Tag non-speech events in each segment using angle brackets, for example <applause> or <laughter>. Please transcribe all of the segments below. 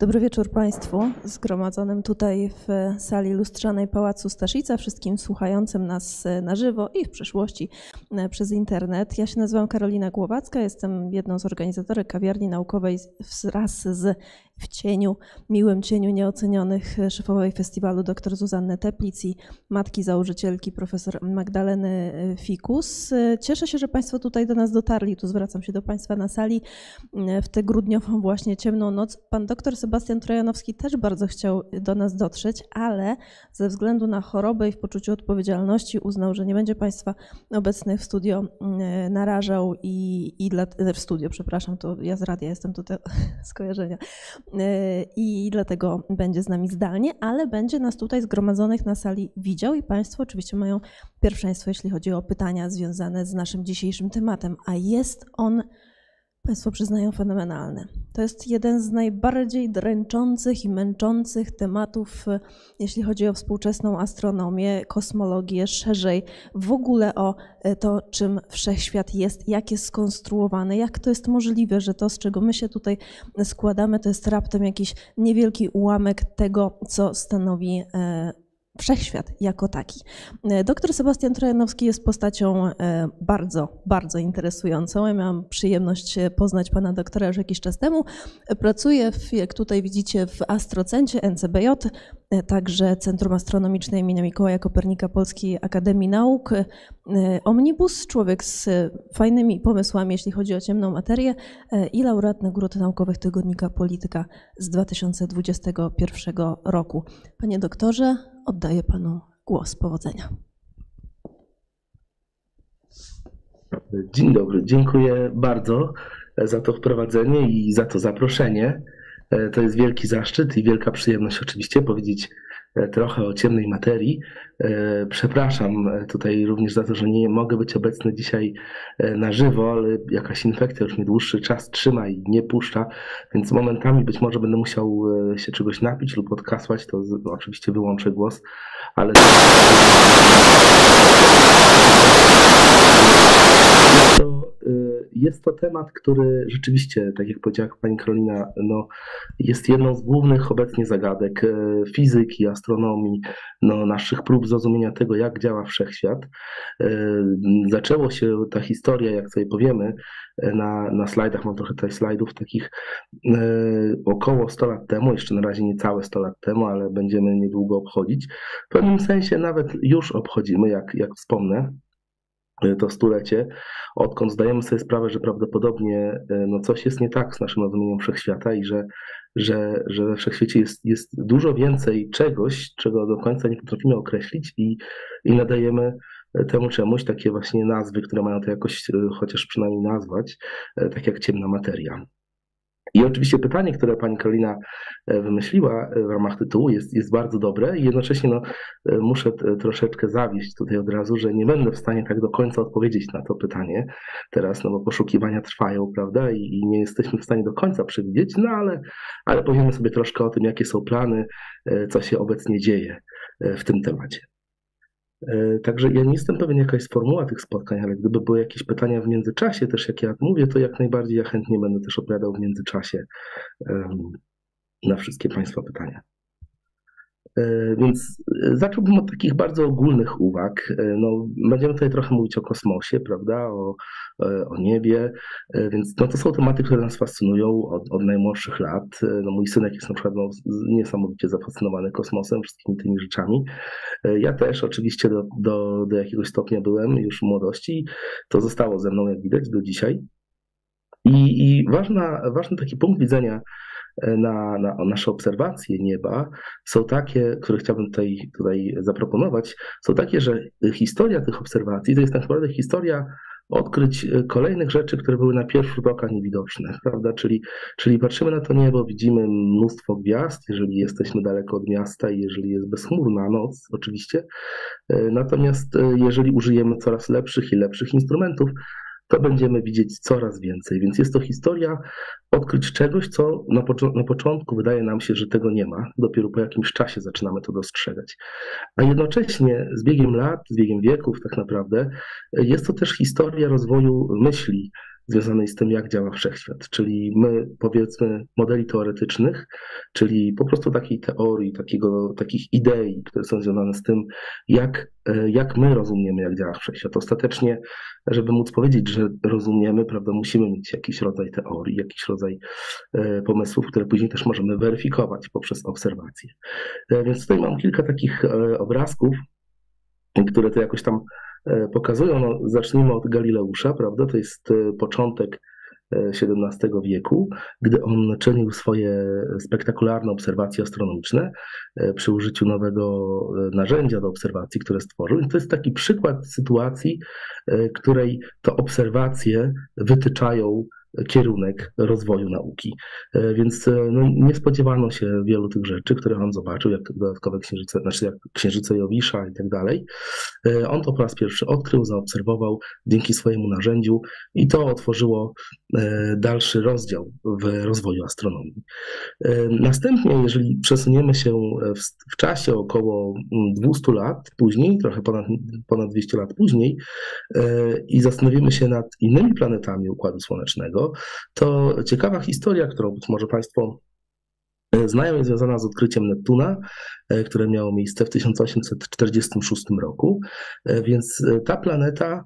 Dobry wieczór Państwu zgromadzonym tutaj w sali lustrzanej Pałacu Staszica, wszystkim słuchającym nas na żywo i w przyszłości e, przez internet. Ja się nazywam Karolina Głowacka, jestem jedną z organizatorek kawiarni naukowej wraz z w cieniu, miłym cieniu nieocenionych szefowej festiwalu dr Zuzanny Teplic i matki założycielki profesor Magdaleny e, Fikus. E, cieszę się, że Państwo tutaj do nas dotarli. Tu zwracam się do Państwa na sali w tę grudniową właśnie ciemną noc. Pan doktor Sebastian Trojanowski też bardzo chciał do nas dotrzeć, ale ze względu na chorobę i w poczuciu odpowiedzialności uznał, że nie będzie Państwa obecnych w studio mm, narażał i, i dla, w studio, przepraszam, to ja z radia jestem tutaj <laughs> skojarzenia. I dlatego będzie z nami zdalnie, ale będzie nas tutaj zgromadzonych na sali widział i Państwo oczywiście mają pierwszeństwo, jeśli chodzi o pytania związane z naszym dzisiejszym tematem, a jest on Państwo przyznają fenomenalny. To jest jeden z najbardziej dręczących i męczących tematów, jeśli chodzi o współczesną astronomię, kosmologię, szerzej w ogóle o e, to, czym wszechświat jest, jak jest skonstruowany, jak to jest możliwe, że to, z czego my się tutaj składamy, to jest raptem jakiś niewielki ułamek tego, co stanowi e, wszechświat jako taki. E, doktor Sebastian Trojanowski jest postacią e, bardzo, bardzo interesującą. Ja miałam przyjemność e, poznać pana doktora już jakiś czas temu. Pracuje, w, jak tutaj widzicie, w Astrocencie NCBJ, także Centrum Astronomiczne im. Mikołaja Kopernika Polskiej Akademii Nauk. Omnibus, człowiek z fajnymi pomysłami, jeśli chodzi o ciemną materię i laureat nagród naukowych tygodnika Polityka z 2021 roku. Panie doktorze, oddaję panu głos. Powodzenia. Dzień dobry, dziękuję bardzo za to wprowadzenie i za to zaproszenie. To jest wielki zaszczyt i wielka przyjemność oczywiście powiedzieć trochę o ciemnej materii. E, przepraszam e, tutaj również za to, że nie mogę być obecny dzisiaj na żywo, ale jakaś infekcja już mnie dłuższy czas trzyma i nie puszcza, więc momentami być może będę musiał się czegoś napić lub odkasłać, to oczywiście wyłączę głos, ale jest to temat, który rzeczywiście, tak jak powiedziała pani Karolina, no, jest jedną z głównych obecnie zagadek e, fizyki, astronomii, no, naszych prób zrozumienia tego, jak działa wszechświat. E, zaczęło się ta historia, jak sobie powiemy, e, na, na slajdach, mam trochę tutaj slajdów takich około 100 lat temu, jeszcze na razie nie całe 100 lat temu, ale będziemy niedługo obchodzić. W pewnym sensie nawet już obchodzimy, jak, jak wspomnę to stulecie, odkąd zdajemy sobie sprawę, że prawdopodobnie e, no, coś jest nie tak z naszym rozumieniem wszechświata i że, że, że we wszechświecie jest, jest dużo więcej czegoś, czego do końca nie potrafimy określić i, i nadajemy temu czemuś takie właśnie nazwy, które mają to jakoś e, chociaż przynajmniej nazwać, e, tak jak ciemna materia. I oczywiście pytanie, które pani Karolina e, wymyśliła e, w ramach tytułu jest, jest bardzo dobre i jednocześnie no, e, muszę troszeczkę zawieść tutaj od razu, że nie będę w stanie tak do końca odpowiedzieć na to pytanie teraz, no bo poszukiwania trwają, prawda, i, i nie jesteśmy w stanie do końca przewidzieć, no ale, ale powiemy sobie troszkę o tym, jakie są plany, co się obecnie dzieje w tym temacie. E, także ja nie jestem pewien, jaka jest formuła tych spotkań, ale gdyby były jakieś pytania w międzyczasie, też jak ja mówię, to jak najbardziej ja chętnie będę też opowiadał w międzyczasie na wszystkie Państwa pytania. E, więc e, zacząłbym od takich bardzo ogólnych uwag. E, no, będziemy tutaj trochę mówić o kosmosie, prawda, o, o niebie, więc no, to są tematy, które nas fascynują od, od najmłodszych lat. No, mój synek jest na przykład no, niesamowicie zafascynowany kosmosem, wszystkimi tymi rzeczami. Ja też oczywiście do, do, do jakiegoś stopnia byłem już w młodości. To zostało ze mną, jak widać, do dzisiaj. I, i ważna, ważny taki punkt widzenia na, na nasze obserwacje nieba są takie, które chciałbym tutaj, tutaj zaproponować, są takie, że historia tych obserwacji to jest tak naprawdę historia odkryć kolejnych rzeczy, które były na pierwszy rzut oka niewidoczne, prawda? Czyli, czyli patrzymy na to niebo, widzimy mnóstwo gwiazd, jeżeli jesteśmy daleko od miasta i jeżeli jest bezchmurna noc, oczywiście. Natomiast jeżeli użyjemy coraz lepszych i lepszych instrumentów, to będziemy widzieć coraz więcej. Więc jest to historia odkryć czegoś, co na, na, początku wydaje nam się, że tego nie ma. Dopiero po jakimś czasie zaczynamy to dostrzegać. A jednocześnie z biegiem lat, z biegiem wieków tak naprawdę, jest to też historia rozwoju myśli związanej z tym, jak działa wszechświat. Czyli my, powiedzmy, modeli teoretycznych, czyli po prostu takiej teorii, takiego, takich idei, które są związane z tym, jak, jak my rozumiemy, jak działa wszechświat. Ostatecznie, żeby móc powiedzieć, że rozumiemy, prawda, musimy mieć jakiś rodzaj teorii, jakiś rodzaj e, pomysłów, które później też możemy weryfikować poprzez obserwacje. E, więc tutaj mam kilka takich obrazków, które to jakoś tam pokazują. No, zacznijmy od Galileusza, prawda? To jest początek XVII wieku, gdy on czynił swoje spektakularne obserwacje astronomiczne e, przy użyciu nowego e, narzędzia do obserwacji, które stworzył. I to jest taki przykład sytuacji, e, której to obserwacje wytyczają kierunek rozwoju nauki. E, więc e, no, nie spodziewano się wielu tych rzeczy, które on zobaczył, jak dodatkowe księżyce, znaczy jak księżyce Jowisza i tak dalej. E, on to po raz pierwszy odkrył, zaobserwował dzięki swojemu narzędziu i to otworzyło dalszy rozdział w rozwoju astronomii. Następnie, jeżeli przesuniemy się w, w czasie około 200 lat później, trochę ponad, ponad 200 lat później i zastanowimy się nad innymi planetami Układu Słonecznego, to ciekawa historia, którą być może Państwo e, znają, jest związana z odkryciem Neptuna, e, które miało miejsce w 1846 roku. E, więc ta planeta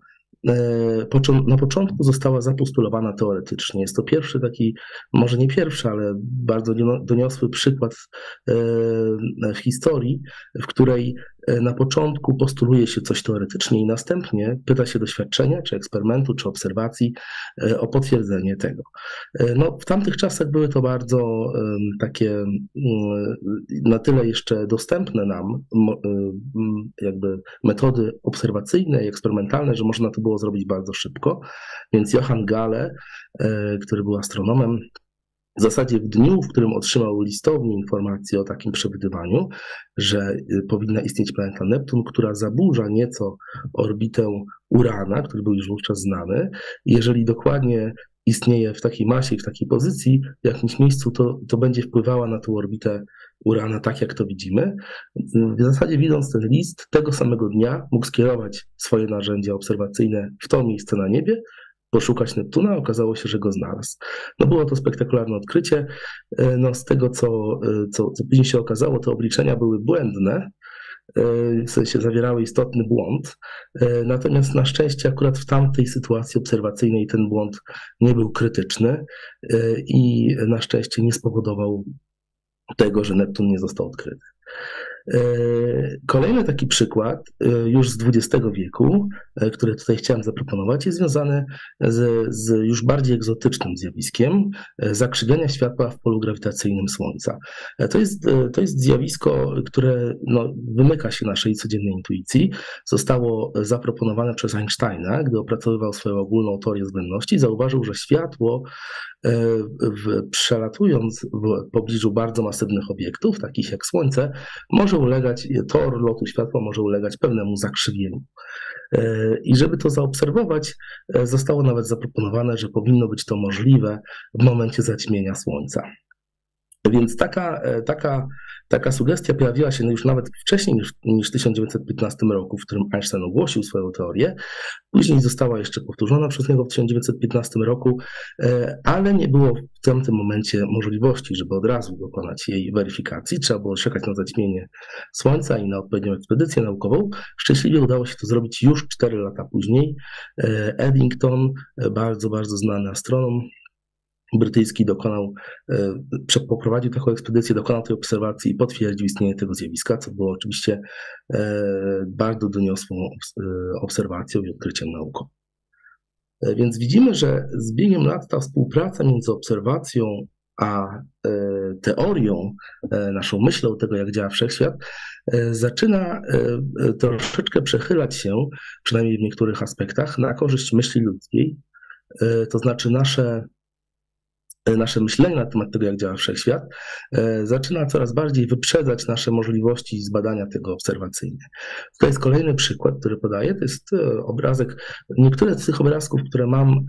na początku została zapostulowana teoretycznie. Jest to pierwszy taki, może nie pierwszy, ale bardzo doniosły przykład w historii, w której na początku postuluje się coś teoretycznie i następnie pyta się doświadczenia, czy eksperymentu, czy obserwacji e, o potwierdzenie tego. E, no, w tamtych czasach były to bardzo takie na tyle jeszcze dostępne nam jakby metody obserwacyjne i eksperymentalne, że można to było zrobić bardzo szybko. Więc Johann Gale, który był astronomem, w zasadzie w dniu, w którym otrzymał listownie informację o takim przewidywaniu, że y, powinna istnieć planeta Neptun, która zaburza nieco orbitę Urana, który był już wówczas znany. Jeżeli dokładnie istnieje w takiej masie, w takiej pozycji, w jakimś miejscu, to, to będzie wpływała na tę orbitę Urana, tak jak to widzimy. W zasadzie widząc ten list, tego samego dnia mógł skierować swoje narzędzia obserwacyjne w to miejsce na niebie, poszukać Neptuna, okazało się, że go znalazł. No było to spektakularne odkrycie. E, no z tego, co, e, co, co później się okazało, te obliczenia były błędne, e, w sensie zawierały istotny błąd. Natomiast na szczęście akurat w tamtej sytuacji obserwacyjnej ten błąd nie był krytyczny i na szczęście nie spowodował tego, że Neptun nie został odkryty. E, kolejny taki przykład e, już z XX wieku, e, który tutaj chciałem zaproponować, jest związany z, z już bardziej egzotycznym zjawiskiem zakrzywiania światła w polu grawitacyjnym Słońca. To jest, to jest zjawisko, które no, wymyka się naszej codziennej intuicji. Zostało zaproponowane przez Einsteina, gdy opracowywał swoją ogólną teorię względności. Zauważył, że światło w, przelatując w pobliżu bardzo masywnych obiektów, takich jak Słońce, może ulegać, tor lotu światła może ulegać pewnemu zakrzywieniu. E, I żeby to zaobserwować, e, zostało nawet zaproponowane, że powinno być to możliwe w momencie zaćmienia Słońca. Więc taka, e, taka Taka sugestia pojawiła się już nawet wcześniej niż, niż w 1915 roku, w którym Einstein ogłosił swoją teorię. Później została jeszcze powtórzona przez niego w 1915 roku, e, ale nie było w tamtym momencie możliwości, żeby od razu dokonać jej weryfikacji. Trzeba było czekać na zaćmienie Słońca i na odpowiednią ekspedycję naukową. Szczęśliwie udało się to zrobić już 4 lata później. E, Eddington, e, bardzo, bardzo znany astronom, brytyjski dokonał, e, poprowadził taką ekspedycję, dokonał tej obserwacji i potwierdził istnienie tego zjawiska, co było oczywiście e, bardzo doniosłą e, obserwacją i odkryciem naukowym. Więc widzimy, że z biegiem lat ta współpraca między obserwacją a teorią, naszą myślą tego, jak działa wszechświat, zaczyna troszeczkę przechylać się, przynajmniej w niektórych aspektach, na korzyść myśli ludzkiej. To znaczy nasze nasze myślenie na temat tego, jak działa wszechświat, e, zaczyna coraz bardziej wyprzedzać nasze możliwości zbadania tego obserwacyjnie. To jest kolejny przykład, który podaję. To jest e, obrazek. Niektóre z tych obrazków, które mam,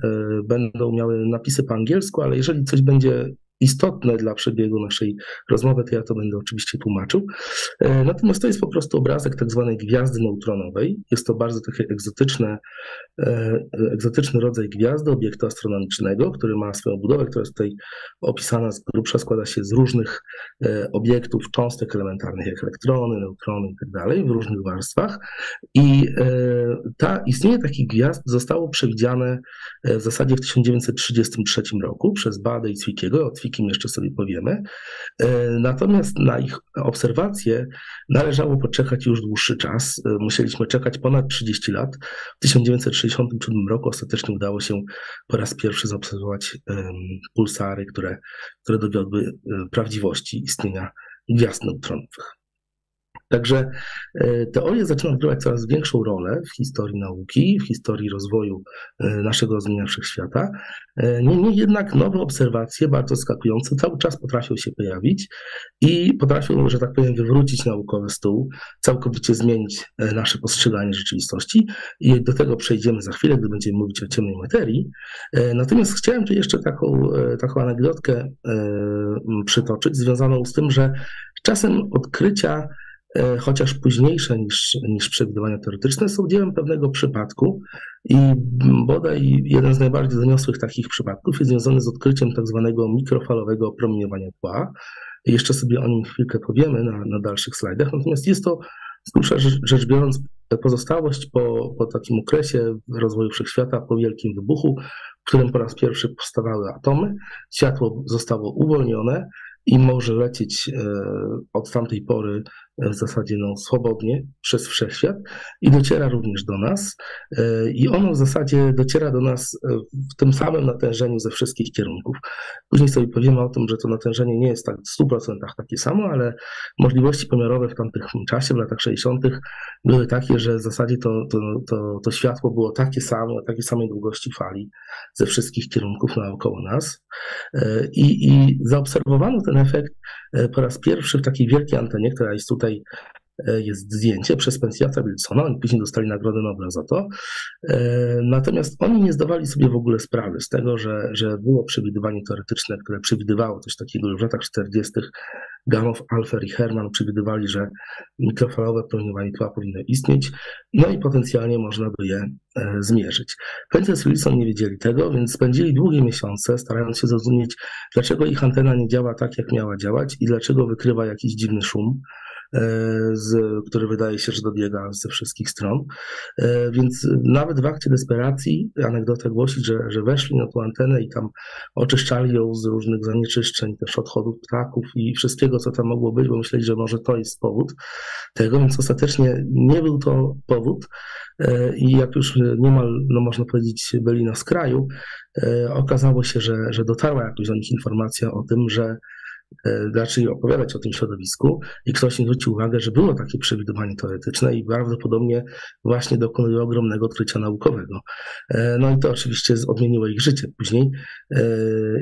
będą miały napisy po angielsku, ale jeżeli coś będzie istotne dla przebiegu naszej rozmowy, to ja to będę oczywiście tłumaczył. Natomiast to jest po prostu obrazek tak zwanej gwiazdy neutronowej. Jest to bardzo takie egzotyczne, egzotyczny rodzaj gwiazdy, obiektu astronomicznego, który ma swoją budowę, która jest tutaj opisana z grubsza, składa się z różnych obiektów, cząstek elementarnych, jak elektrony, neutrony i tak w różnych warstwach. I ta, istnienie takich gwiazd zostało przewidziane w zasadzie w 1933 roku przez Bada i Zwickiego. O Zwickim jeszcze sobie powiemy. Natomiast na ich obserwacje należało poczekać już dłuższy czas. Musieliśmy czekać ponad 30 lat. W 1967 roku ostatecznie udało się po raz pierwszy zaobserwować pulsary, które, które dowiodły prawdziwości istnienia gwiazd neutronowych. Także e, teoria zaczyna odgrywać coraz większą rolę w historii nauki, w historii rozwoju e, naszego rozumienia wszechświata. E, niemniej jednak nowe obserwacje, bardzo skakujące, cały czas potrafią się pojawić i potrafią, że tak powiem, wywrócić naukowy stół, całkowicie zmienić nasze postrzeganie rzeczywistości. I do tego przejdziemy za chwilę, gdy będziemy mówić o ciemnej materii. Natomiast chciałem tu jeszcze taką, taką anegdotkę przytoczyć, związaną z tym, że czasem odkrycia chociaż późniejsze niż, niż przewidywania teoretyczne, są dziełem pewnego przypadku i bodaj jeden z najbardziej doniosłych takich przypadków jest związany z odkryciem tak zwanego mikrofalowego promieniowania tła. Jeszcze sobie o nim chwilkę powiemy na, na dalszych slajdach, natomiast jest to z rzecz biorąc pozostałość po, po takim okresie rozwoju wszechświata, po wielkim wybuchu, w którym po raz pierwszy powstawały atomy, światło zostało uwolnione i może lecieć e, od tamtej pory w zasadzie no, swobodnie przez wszechświat i dociera również do nas. E, I ono w zasadzie dociera do nas e, w tym samym natężeniu ze wszystkich kierunków. Później sobie powiemy o tym, że to natężenie nie jest tak w 100% takie samo, ale możliwości pomiarowe w tamtym czasie, w latach 60., były takie, że w zasadzie to, to, to, to światło było takie samo, takiej samej długości fali ze wszystkich kierunków naokoło nas. E, I, I zaobserwowano ten efekt po raz pierwszy w takiej wielkiej antenie, która jest tutaj tutaj e, jest zdjęcie przez Pensjata Wilsona, oni później dostali Nagrodę Nobla za to. E, natomiast oni nie zdawali sobie w ogóle sprawy z tego, że, że było przewidywanie teoretyczne, które przewidywało coś takiego już w latach 40. Gamow, Alfer i Herman przewidywali, że mikrofalowe promieniowanie tła powinno istnieć, no i potencjalnie można by je e, zmierzyć. Pensjat Wilson nie wiedzieli tego, więc spędzili długie miesiące starając się zrozumieć, dlaczego ich antena nie działa tak, jak miała działać i dlaczego wykrywa jakiś dziwny szum. E, z, który wydaje się, że dobiega ze wszystkich stron. E, więc nawet w akcie desperacji anegdota głosi, że, że weszli na tą antenę i tam oczyszczali ją z różnych zanieczyszczeń, też odchodów ptaków i wszystkiego, co tam mogło być, bo myśleli, że może to jest powód tego, więc ostatecznie nie był to powód. E, I jak już niemal, no można powiedzieć, byli na skraju, okazało się, że, że dotarła jakoś do nich informacja o tym, że zaczęli e, opowiadać o tym środowisku i ktoś im zwrócił uwagę, że było takie przewidywanie teoretyczne i prawdopodobnie właśnie dokonuje ogromnego odkrycia naukowego. E, no i to oczywiście odmieniło ich życie później e,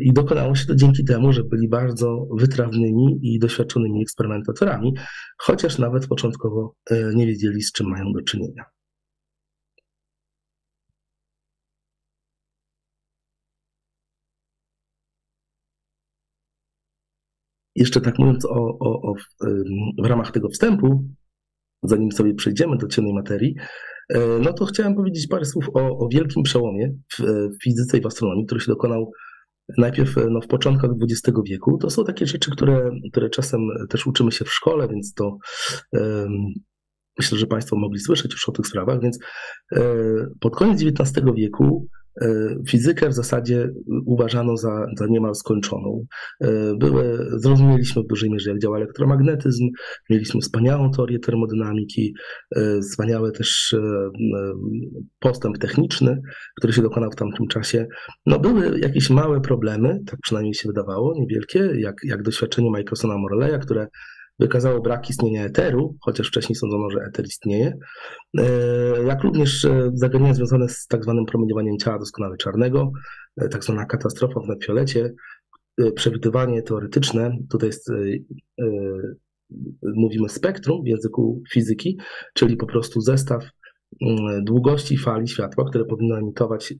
i dokonało się to dzięki temu, że byli bardzo wytrawnymi i doświadczonymi eksperymentatorami, chociaż nawet początkowo nie wiedzieli, z czym mają do czynienia. Jeszcze tak mówiąc o, o, o w ramach tego wstępu, zanim sobie przejdziemy do ciemnej materii, e, no to chciałem powiedzieć parę słów o, o wielkim przełomie w, w fizyce i w astronomii, który się dokonał najpierw no, w początkach XX wieku. To są takie rzeczy, które, które czasem też uczymy się w szkole, więc to um, myślę, że Państwo mogli słyszeć już o tych sprawach. Więc um, pod koniec XIX wieku E, fizykę w zasadzie uważano za, za niemal skończoną. E, były, zrozumieliśmy w dużej mierze, jak działa elektromagnetyzm, mieliśmy wspaniałą teorię termodynamiki, e, wspaniały też postęp techniczny, który się dokonał w tamtym czasie. No, były jakieś małe problemy, tak przynajmniej się wydawało, niewielkie, jak, jak doświadczenie Michaelsona Morleya, które wykazało brak istnienia eteru, chociaż wcześniej sądzono, że eter istnieje, e, jak również e, zagadnienia związane z tak zwanym promieniowaniem ciała doskonale czarnego, e, tak zwana katastrofa w nadfiolecie, przewidywanie teoretyczne, tutaj jest mówimy spektrum w języku fizyki, czyli po prostu zestaw długości fali światła, które powinno emitować e,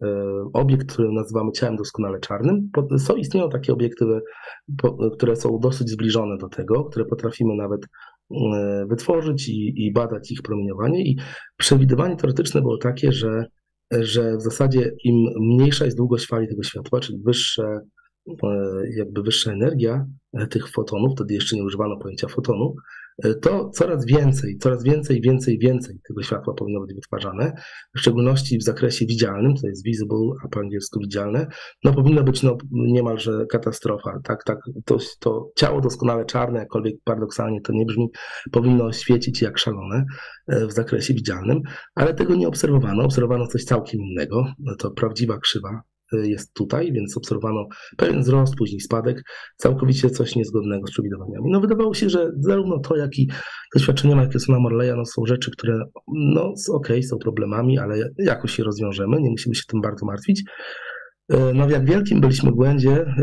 obiekt, który nazywamy ciałem doskonale czarnym. Są, istnieją takie obiektywy, które są dosyć zbliżone do tego, które potrafimy nawet mm, wytworzyć i, i badać ich promieniowanie. I przewidywanie teoretyczne było takie, że, że w zasadzie im mniejsza jest długość fali tego światła, czyli wyższe jakby wyższa energia tych fotonów, wtedy jeszcze nie używano pojęcia fotonu, to coraz więcej, coraz więcej, więcej, więcej tego światła powinno być wytwarzane, w szczególności w zakresie widzialnym, to jest visible, a po angielsku widzialne, no powinna być no, niemalże katastrofa, tak, tak, to, to ciało doskonale czarne, jakkolwiek paradoksalnie to nie brzmi, powinno świecić jak szalone e, w zakresie widzialnym, ale tego nie obserwowano, obserwowano coś całkiem innego, to prawdziwa krzywa jest tutaj, więc obserwowano pewien wzrost, później spadek, całkowicie coś niezgodnego z przewidywaniami. No wydawało się, że zarówno to, jak i doświadczenia Michaelsona Morleya no, są rzeczy, które no okej, okay, są problemami, ale jakoś się rozwiążemy, nie musimy się tym bardzo martwić. E, no w jak wielkim byliśmy błędzie, e,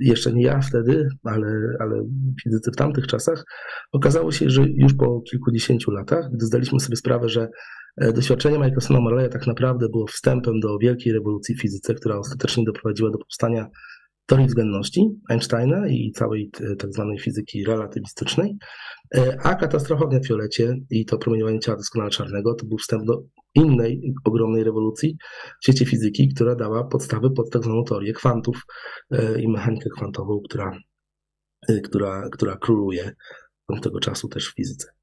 jeszcze nie ja wtedy, ale, ale fizycy w tamtych czasach, okazało się, że już po kilkudziesięciu latach, gdy zdaliśmy sobie sprawę, że doświadczenie Michaelsona Morleya tak naprawdę było wstępem do wielkiej rewolucji w fizyce, która ostatecznie doprowadziła do powstania teorii względności Einsteina i całej tak zwanej fizyki relatywistycznej, e, a katastrofa w Netfiolecie i to promieniowanie ciała doskonale czarnego to był wstęp do innej ogromnej rewolucji w świecie fizyki, która dała podstawy pod tak zwaną teorię kwantów e, i mechanikę kwantową, która, która, która króluje od tego czasu też w fizyce.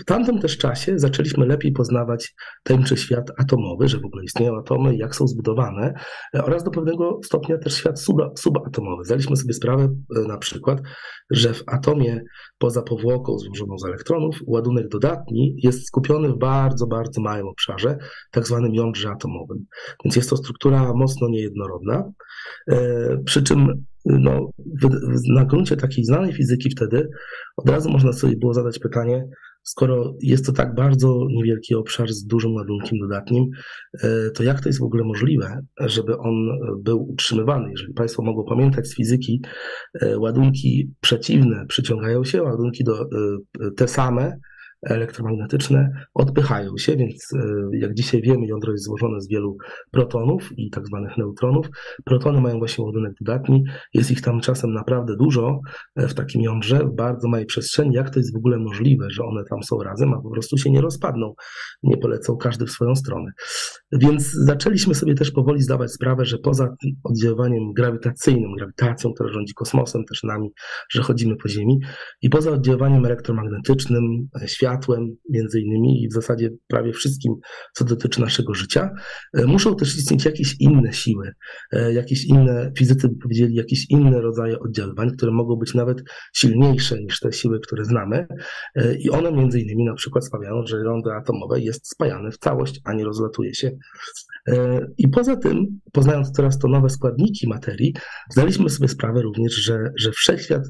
W tamtym też czasie zaczęliśmy lepiej poznawać tajemniczy świat atomowy, że w ogóle istnieją atomy, jak są zbudowane, oraz do pewnego stopnia też świat subatomowy. Zdaliśmy sobie sprawę e, na przykład, że w atomie poza powłoką złożoną z elektronów ładunek dodatni jest skupiony w bardzo, bardzo małym obszarze, tak zwanym jądrze atomowym. Więc jest to struktura mocno niejednorodna, e, przy czym no, na gruncie takiej znanej fizyki wtedy od razu można sobie było zadać pytanie, skoro jest to tak bardzo niewielki obszar z dużym ładunkiem dodatnim, e, to jak to jest w ogóle możliwe, żeby on był utrzymywany? Jeżeli Państwo mogą pamiętać z fizyki, e, ładunki przeciwne przyciągają się, ładunki do, e, te same elektromagnetyczne odpychają się, więc e, jak dzisiaj wiemy, jądro jest złożone z wielu protonów i tak zwanych neutronów. Protony mają właśnie ładunek dodatni, jest ich tam czasem naprawdę dużo e, w takim jądrze, w bardzo małej przestrzeni. Jak to jest w ogóle możliwe, że one tam są razem, a po prostu się nie rozpadną, nie polecą każdy w swoją stronę. Więc zaczęliśmy sobie też powoli zdawać sprawę, że poza oddziaływaniem grawitacyjnym, grawitacją, która rządzi kosmosem, też nami, że chodzimy po Ziemi, i poza oddziaływaniem elektromagnetycznym, e, światłem, światłem, między innymi, i w zasadzie prawie wszystkim, co dotyczy naszego życia, e, muszą też istnieć jakieś inne siły, e, jakieś inne, fizycy by powiedzieli, jakieś inne rodzaje oddziaływań, które mogą być nawet silniejsze niż te siły, które znamy. E, I one między innymi na przykład sprawiają, że jądro atomowe jest spajane w całość, a nie rozlatuje się. I poza tym, poznając teraz to nowe składniki materii, zdaliśmy sobie sprawę również, że, że wszechświat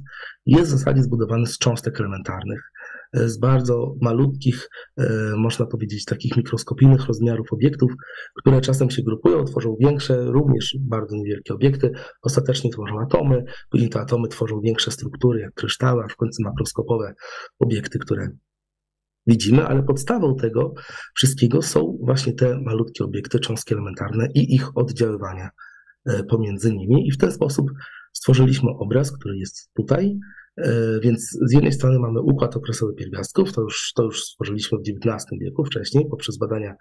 jest w zasadzie zbudowany z cząstek elementarnych z bardzo malutkich, e, można powiedzieć, takich mikroskopijnych rozmiarów obiektów, które czasem się grupują, tworzą większe, również bardzo niewielkie obiekty, ostatecznie tworzą atomy, później te atomy tworzą większe struktury, jak kryształy, a w końcu makroskopowe obiekty, które widzimy, ale podstawą tego wszystkiego są właśnie te malutkie obiekty, cząstki elementarne i ich oddziaływania e, pomiędzy nimi. I w ten sposób stworzyliśmy obraz, który jest tutaj, więc z jednej strony mamy układ okresowy pierwiastków, to już, to już stworzyliśmy w XIX wieku wcześniej poprzez badania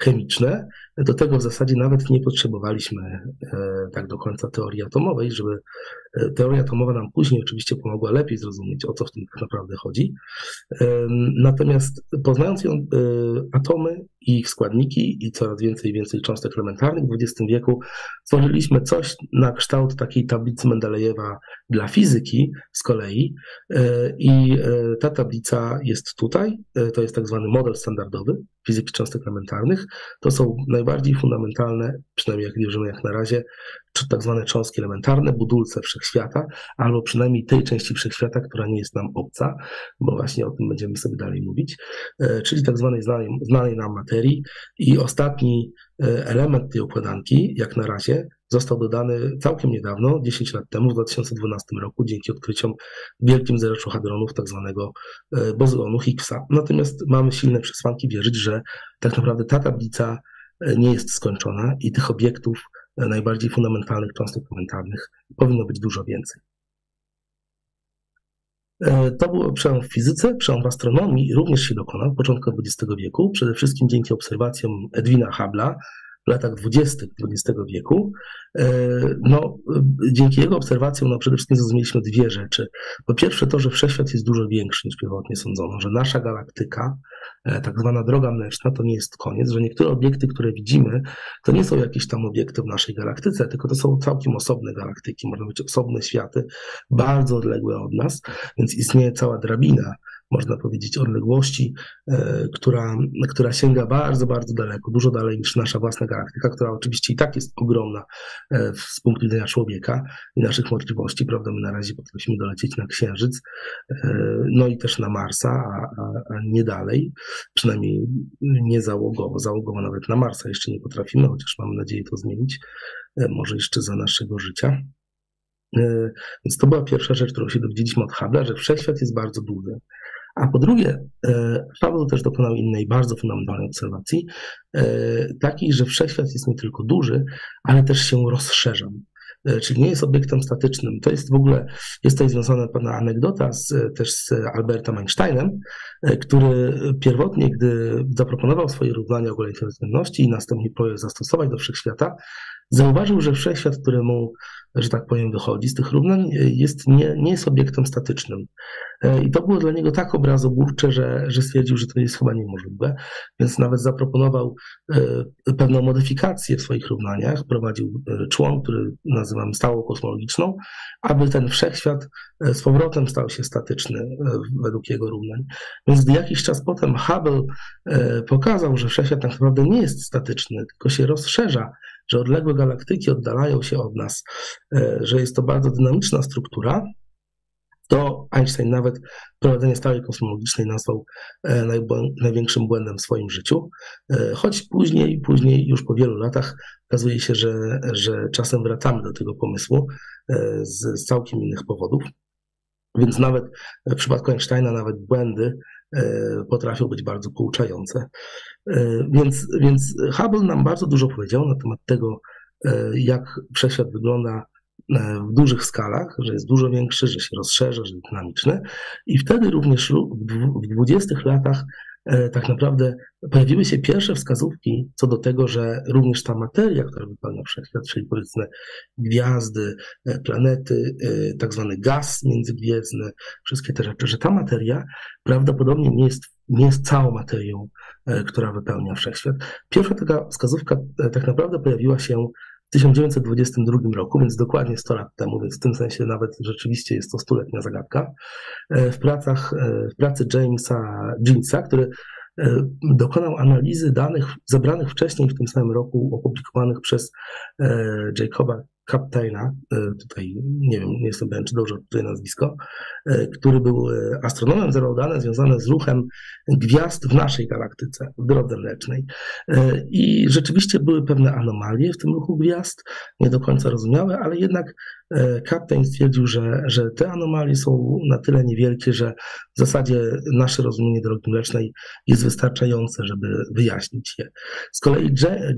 chemiczne. Do tego w zasadzie nawet nie potrzebowaliśmy e, tak do końca teorii atomowej, żeby e, teoria atomowa nam później oczywiście pomogła lepiej zrozumieć, o co w tym tak naprawdę chodzi. Natomiast poznając ją, atomy i ich składniki i coraz więcej i więcej cząstek elementarnych w XX wieku, stworzyliśmy coś na kształt takiej tablicy Mendelejewa dla fizyki z kolei. I ta tablica jest tutaj. To jest tak zwany model standardowy fizyki cząstek elementarnych. To są najbardziej fundamentalne, przynajmniej jak wierzymy jak na razie, czy tak zwane cząstki elementarne, budulce wszechświata, albo przynajmniej tej części wszechświata, która nie jest nam obca, bo właśnie o tym będziemy sobie dalej mówić, e, czyli tak zwanej znanej, znanej nam materii. I ostatni e, element tej układanki, jak na razie, został dodany całkiem niedawno, 10 lat temu, w 2012 roku, dzięki odkryciom wielkim zaroczu hadronów, tak zwanego e, bozonu Higgsa. Natomiast mamy silne przesłanki wierzyć, że tak naprawdę ta tablica e, nie jest skończona i tych obiektów e, najbardziej fundamentalnych cząstek elementarnych powinno być dużo więcej. To był przełom w fizyce, przełom w astronomii również się dokonał w początku XX wieku, przede wszystkim dzięki obserwacjom Edwina Hubble'a, latach 20. XX wieku. E, no, dzięki jego obserwacjom no, przede wszystkim zrozumieliśmy dwie rzeczy. Po pierwsze to, że wszechświat jest dużo większy niż pierwotnie sądzono, że nasza galaktyka, e, tak zwana droga mleczna, to nie jest koniec, że niektóre obiekty, które widzimy, to nie są jakieś tam obiekty w naszej galaktyce, tylko to są całkiem osobne galaktyki, można być osobne światy, bardzo odległe od nas, więc istnieje cała drabina można powiedzieć, odległości, e, która, która sięga bardzo, bardzo daleko, dużo dalej niż nasza własna galaktyka, która oczywiście i tak jest ogromna e, z punktu widzenia człowieka i naszych możliwości, prawda? My na razie potrafimy dolecieć na Księżyc, e, no i też na Marsa, a, a, a nie dalej, przynajmniej nie załogowo. Załogowo nawet na Marsa jeszcze nie potrafimy, chociaż mamy nadzieję to zmienić, może jeszcze za naszego życia. Więc to była pierwsza rzecz, którą się dowiedzieliśmy od Hubble'a, że wszechświat jest bardzo duży. A po drugie, Paweł też dokonał innej bardzo fundamentalnej obserwacji, e, takiej, że wszechświat jest nie tylko duży, ale też się rozszerza e, czyli nie jest obiektem statycznym. To jest w ogóle, jest tutaj związana pewna anegdota z, też z Albertem Einsteinem, e, który pierwotnie, gdy zaproponował swoje równania ogólnej względności i następnie próbował zastosować do wszechświata, zauważył, że wszechświat, któremu że tak powiem, wychodzi z tych równań, jest, nie, nie jest obiektem statycznym. E, I to było dla niego tak obrazobórcze, że, że stwierdził, że to jest chyba niemożliwe, więc nawet zaproponował e, pewną modyfikację w swoich równaniach, prowadził e, człon, który nazywam stałą kosmologiczną, aby ten wszechświat z powrotem stał się statyczny według jego równań. Więc jakiś czas potem Hubble pokazał, że wszechświat tak naprawdę nie jest statyczny, tylko się rozszerza że odległe galaktyki oddalają się od nas, że jest to bardzo dynamiczna struktura, to Einstein nawet prowadzenie stałej kosmologicznej nazwał e, największym błędem w swoim życiu. E, choć później, później już po wielu latach okazuje się, że, że czasem wracamy do tego pomysłu z, z całkiem innych powodów. Więc nawet w przypadku Einsteina nawet błędy potrafią być bardzo pouczające. E, więc, więc Hubble nam bardzo dużo powiedział na temat tego, e, jak wszechświat wygląda e, w dużych skalach, że jest dużo większy, że się rozszerza, że jest dynamiczny. I wtedy również w 20 latach tak naprawdę pojawiły się pierwsze wskazówki co do tego, że również ta materia, która wypełnia wszechświat, czyli powiedzmy gwiazdy, planety, tak zwany gaz międzygwiezdny, wszystkie te rzeczy, że ta materia prawdopodobnie nie jest, nie jest całą materią E, która wypełnia wszechświat. Pierwsza taka wskazówka e, tak naprawdę pojawiła się w 1922 roku, więc dokładnie 100 lat temu, więc w tym sensie nawet rzeczywiście jest to stuletnia zagadka. E, w pracach, w pracy Jamesa Jeansa, który dokonał analizy danych zebranych wcześniej w tym samym roku, opublikowanych przez Jacoba Kaptajna, e, tutaj nie wiem, nie jestem pewien, czy dobrze tutaj nazwisko, e, który był e, astronomem, zebrał dane związane z ruchem gwiazd w naszej galaktyce, w drodze mlecznej. I rzeczywiście były pewne anomalie w tym ruchu gwiazd, nie do końca rozumiałe, ale jednak Kaptajn stwierdził, że, że te anomalie są na tyle niewielkie, że w zasadzie nasze rozumienie drogi mlecznej jest wystarczające, żeby wyjaśnić je. Z kolei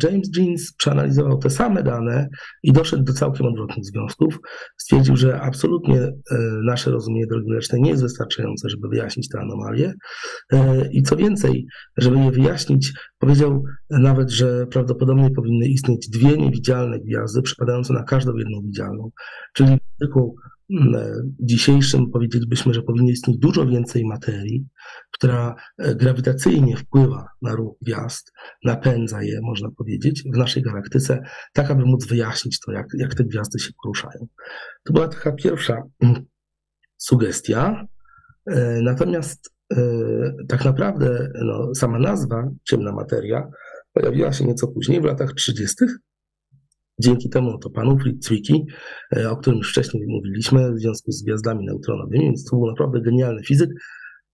James Jeans przeanalizował te same dane i doszedł do całkiem odwrotnych związków. Stwierdził, że absolutnie e, nasze rozumienie drogi mlecznej nie jest wystarczające, żeby wyjaśnić te anomalie. I co więcej, żeby je wyjaśnić, powiedział nawet, że prawdopodobnie powinny istnieć dwie niewidzialne gwiazdy przypadające na każdą jedną widzialną. Czyli języku dzisiejszym powiedzielibyśmy, że powinno istnieć dużo więcej materii, która e, grawitacyjnie wpływa na ruch gwiazd, napędza je, można powiedzieć, w naszej galaktyce, tak aby móc wyjaśnić to, jak, jak te gwiazdy się poruszają. To była taka pierwsza mm, sugestia. E, natomiast e, tak naprawdę no, sama nazwa ciemna materia pojawiła się nieco później, w latach 30. Dzięki temu to panu Zwicky, o którym już wcześniej mówiliśmy, w związku z gwiazdami neutronowymi, więc to był naprawdę genialny fizyk,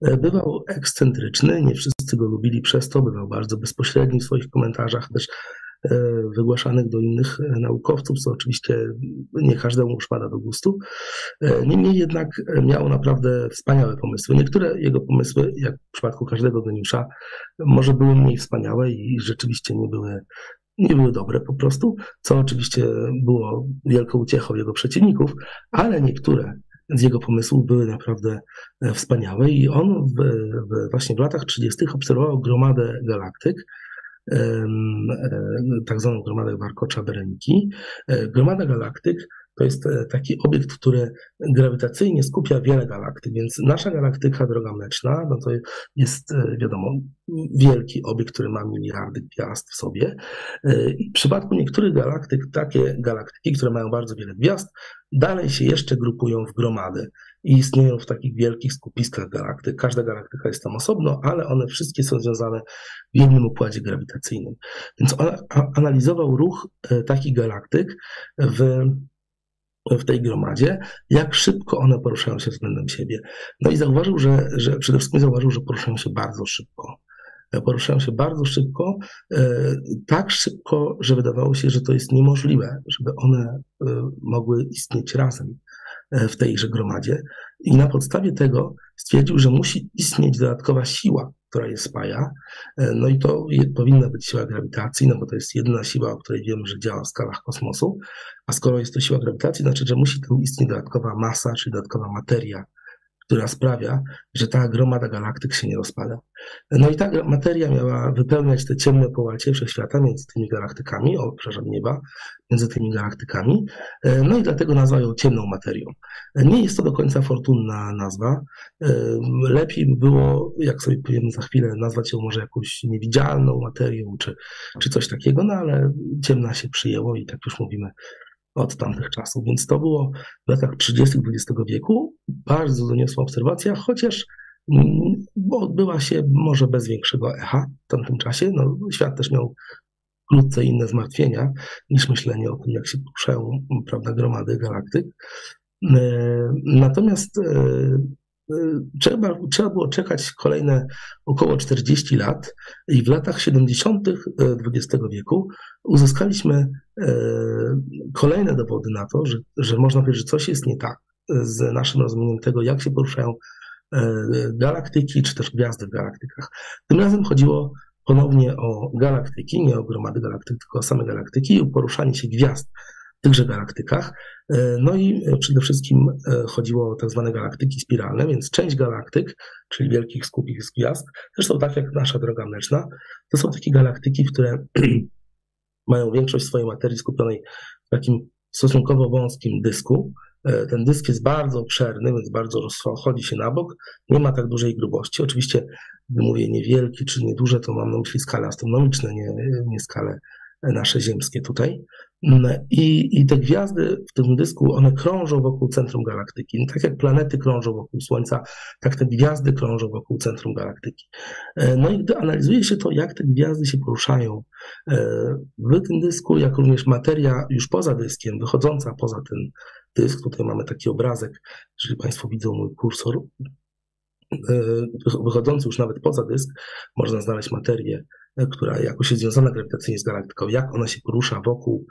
E, bywał ekscentryczny, nie wszyscy go lubili przez to, bywał bardzo bezpośredni w swoich komentarzach, też wygłaszanych do innych naukowców, co oczywiście nie każdemu przypada do gustu. Niemniej jednak miał naprawdę wspaniałe pomysły. Niektóre jego pomysły, jak w przypadku każdego geniusza, może były mniej wspaniałe i rzeczywiście nie były nie były dobre po prostu, co oczywiście było wielką uciechą jego przeciwników, ale niektóre z jego pomysłów były naprawdę e, wspaniałe i on w, w, właśnie w latach 30. obserwował gromadę galaktyk, e, tak zwaną gromadę Warkocza-Bereniki. E, gromada galaktyk to jest e, taki obiekt, który grawitacyjnie skupia wiele galaktyk, więc nasza galaktyka, droga mleczna, no to jest, e, wiadomo, wielki obiekt, który ma miliardy gwiazd w sobie. E, I w przypadku niektórych galaktyk, takie galaktyki, które mają bardzo wiele gwiazd, dalej się jeszcze grupują w gromady i istnieją w takich wielkich skupiskach galaktyk. Każda galaktyka jest tam osobno, ale one wszystkie są związane w jednym układzie grawitacyjnym. Więc on analizował ruch takich galaktyk w w tej gromadzie, jak szybko one poruszają się względem siebie. No i zauważył, że, że przede wszystkim zauważył, że poruszają się bardzo szybko. Poruszają się bardzo szybko, e, tak szybko, że wydawało się, że to jest niemożliwe, żeby one e, mogły istnieć razem e, w tejże gromadzie. I na podstawie tego stwierdził, że musi istnieć dodatkowa siła, która je spaja. E, no i to powinna być siła grawitacji, no bo to jest jedyna siła, o której wiemy, że działa w skalach kosmosu. A skoro jest to siła grawitacji, znaczy, że musi tam istnieć dodatkowa masa, czyli dodatkowa materia, która sprawia, że ta gromada galaktyk się nie rozpada. No i ta materia miała wypełniać te ciemne połacie wszechświata między tymi galaktykami, o, przepraszam, nieba, między tymi galaktykami. E, no i dlatego nazwa ją ciemną materią. Nie jest to do końca fortunna nazwa. E, lepiej by było, jak sobie powiemy za chwilę, nazwać ją może jakąś niewidzialną materią, czy, czy coś takiego, no ale ciemna się przyjęło i tak już mówimy od tamtych czasów. Więc to było w latach 30. XX wieku bardzo doniosła obserwacja, chociaż mm, odbyła się może bez większego echa w tamtym czasie. No, świat też miał wkrótce inne zmartwienia niż myślenie o tym, jak się poruszają prawda, gromady galaktyk. E, natomiast e, trzeba, trzeba było czekać kolejne około 40 lat i w latach 70. XX e, wieku uzyskaliśmy e, kolejne dowody na to, że, że można powiedzieć, że coś jest nie tak z naszym rozumieniem tego, jak się poruszają e, galaktyki, czy też gwiazdy w galaktykach. Tym razem chodziło ponownie o galaktyki, nie o gromady galaktyk, tylko o same galaktyki i o poruszanie się gwiazd tychże galaktykach. E, no i e, przede wszystkim e, chodziło o tak zwane galaktyki spiralne, więc część galaktyk, czyli wielkich skupisk gwiazd, zresztą tak jak nasza droga mleczna, to są takie galaktyki, które <clears throat> mają większość swojej materii skupionej w takim stosunkowo wąskim dysku. Ten dysk jest bardzo obszerny, więc bardzo rozchodzi się na bok, nie ma tak dużej grubości. Oczywiście, gdy mówię niewielki czy nieduże, to mam na myśli skale astronomiczne, nie, nie skale nasze ziemskie tutaj. I, I te gwiazdy w tym dysku, one krążą wokół centrum galaktyki. No, tak jak planety krążą wokół Słońca, tak te gwiazdy krążą wokół centrum galaktyki. E, no i gdy analizuje się to, jak te gwiazdy się poruszają e, w tym dysku, jak również materia już poza dyskiem, wychodząca poza ten dysk, tutaj mamy taki obrazek, jeżeli Państwo widzą mój kursor, e, wychodzący już nawet poza dysk, można znaleźć materię która jakoś jest związana grawitacyjnie z galaktyką, jak ona się porusza wokół,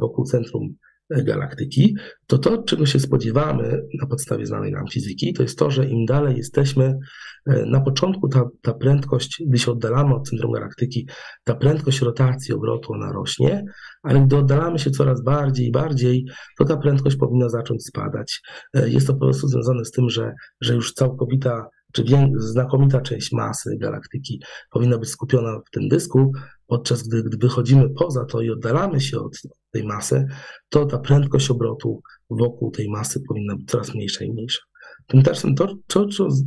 wokół centrum galaktyki, to to, czego się spodziewamy na podstawie znanej nam fizyki, to jest to, że im dalej jesteśmy, e, na początku ta, ta prędkość, gdy się oddalamy od centrum galaktyki, ta prędkość rotacji obrotu ona rośnie, ale gdy oddalamy się coraz bardziej i bardziej, to ta prędkość powinna zacząć spadać. E, jest to po prostu związane z tym, że, że już całkowita czy znakomita część masy galaktyki powinna być skupiona w tym dysku, podczas gdy, gdy wychodzimy poza to i oddalamy się od tej masy, to ta prędkość obrotu wokół tej masy powinna być coraz mniejsza i mniejsza. Tymczasem to, to,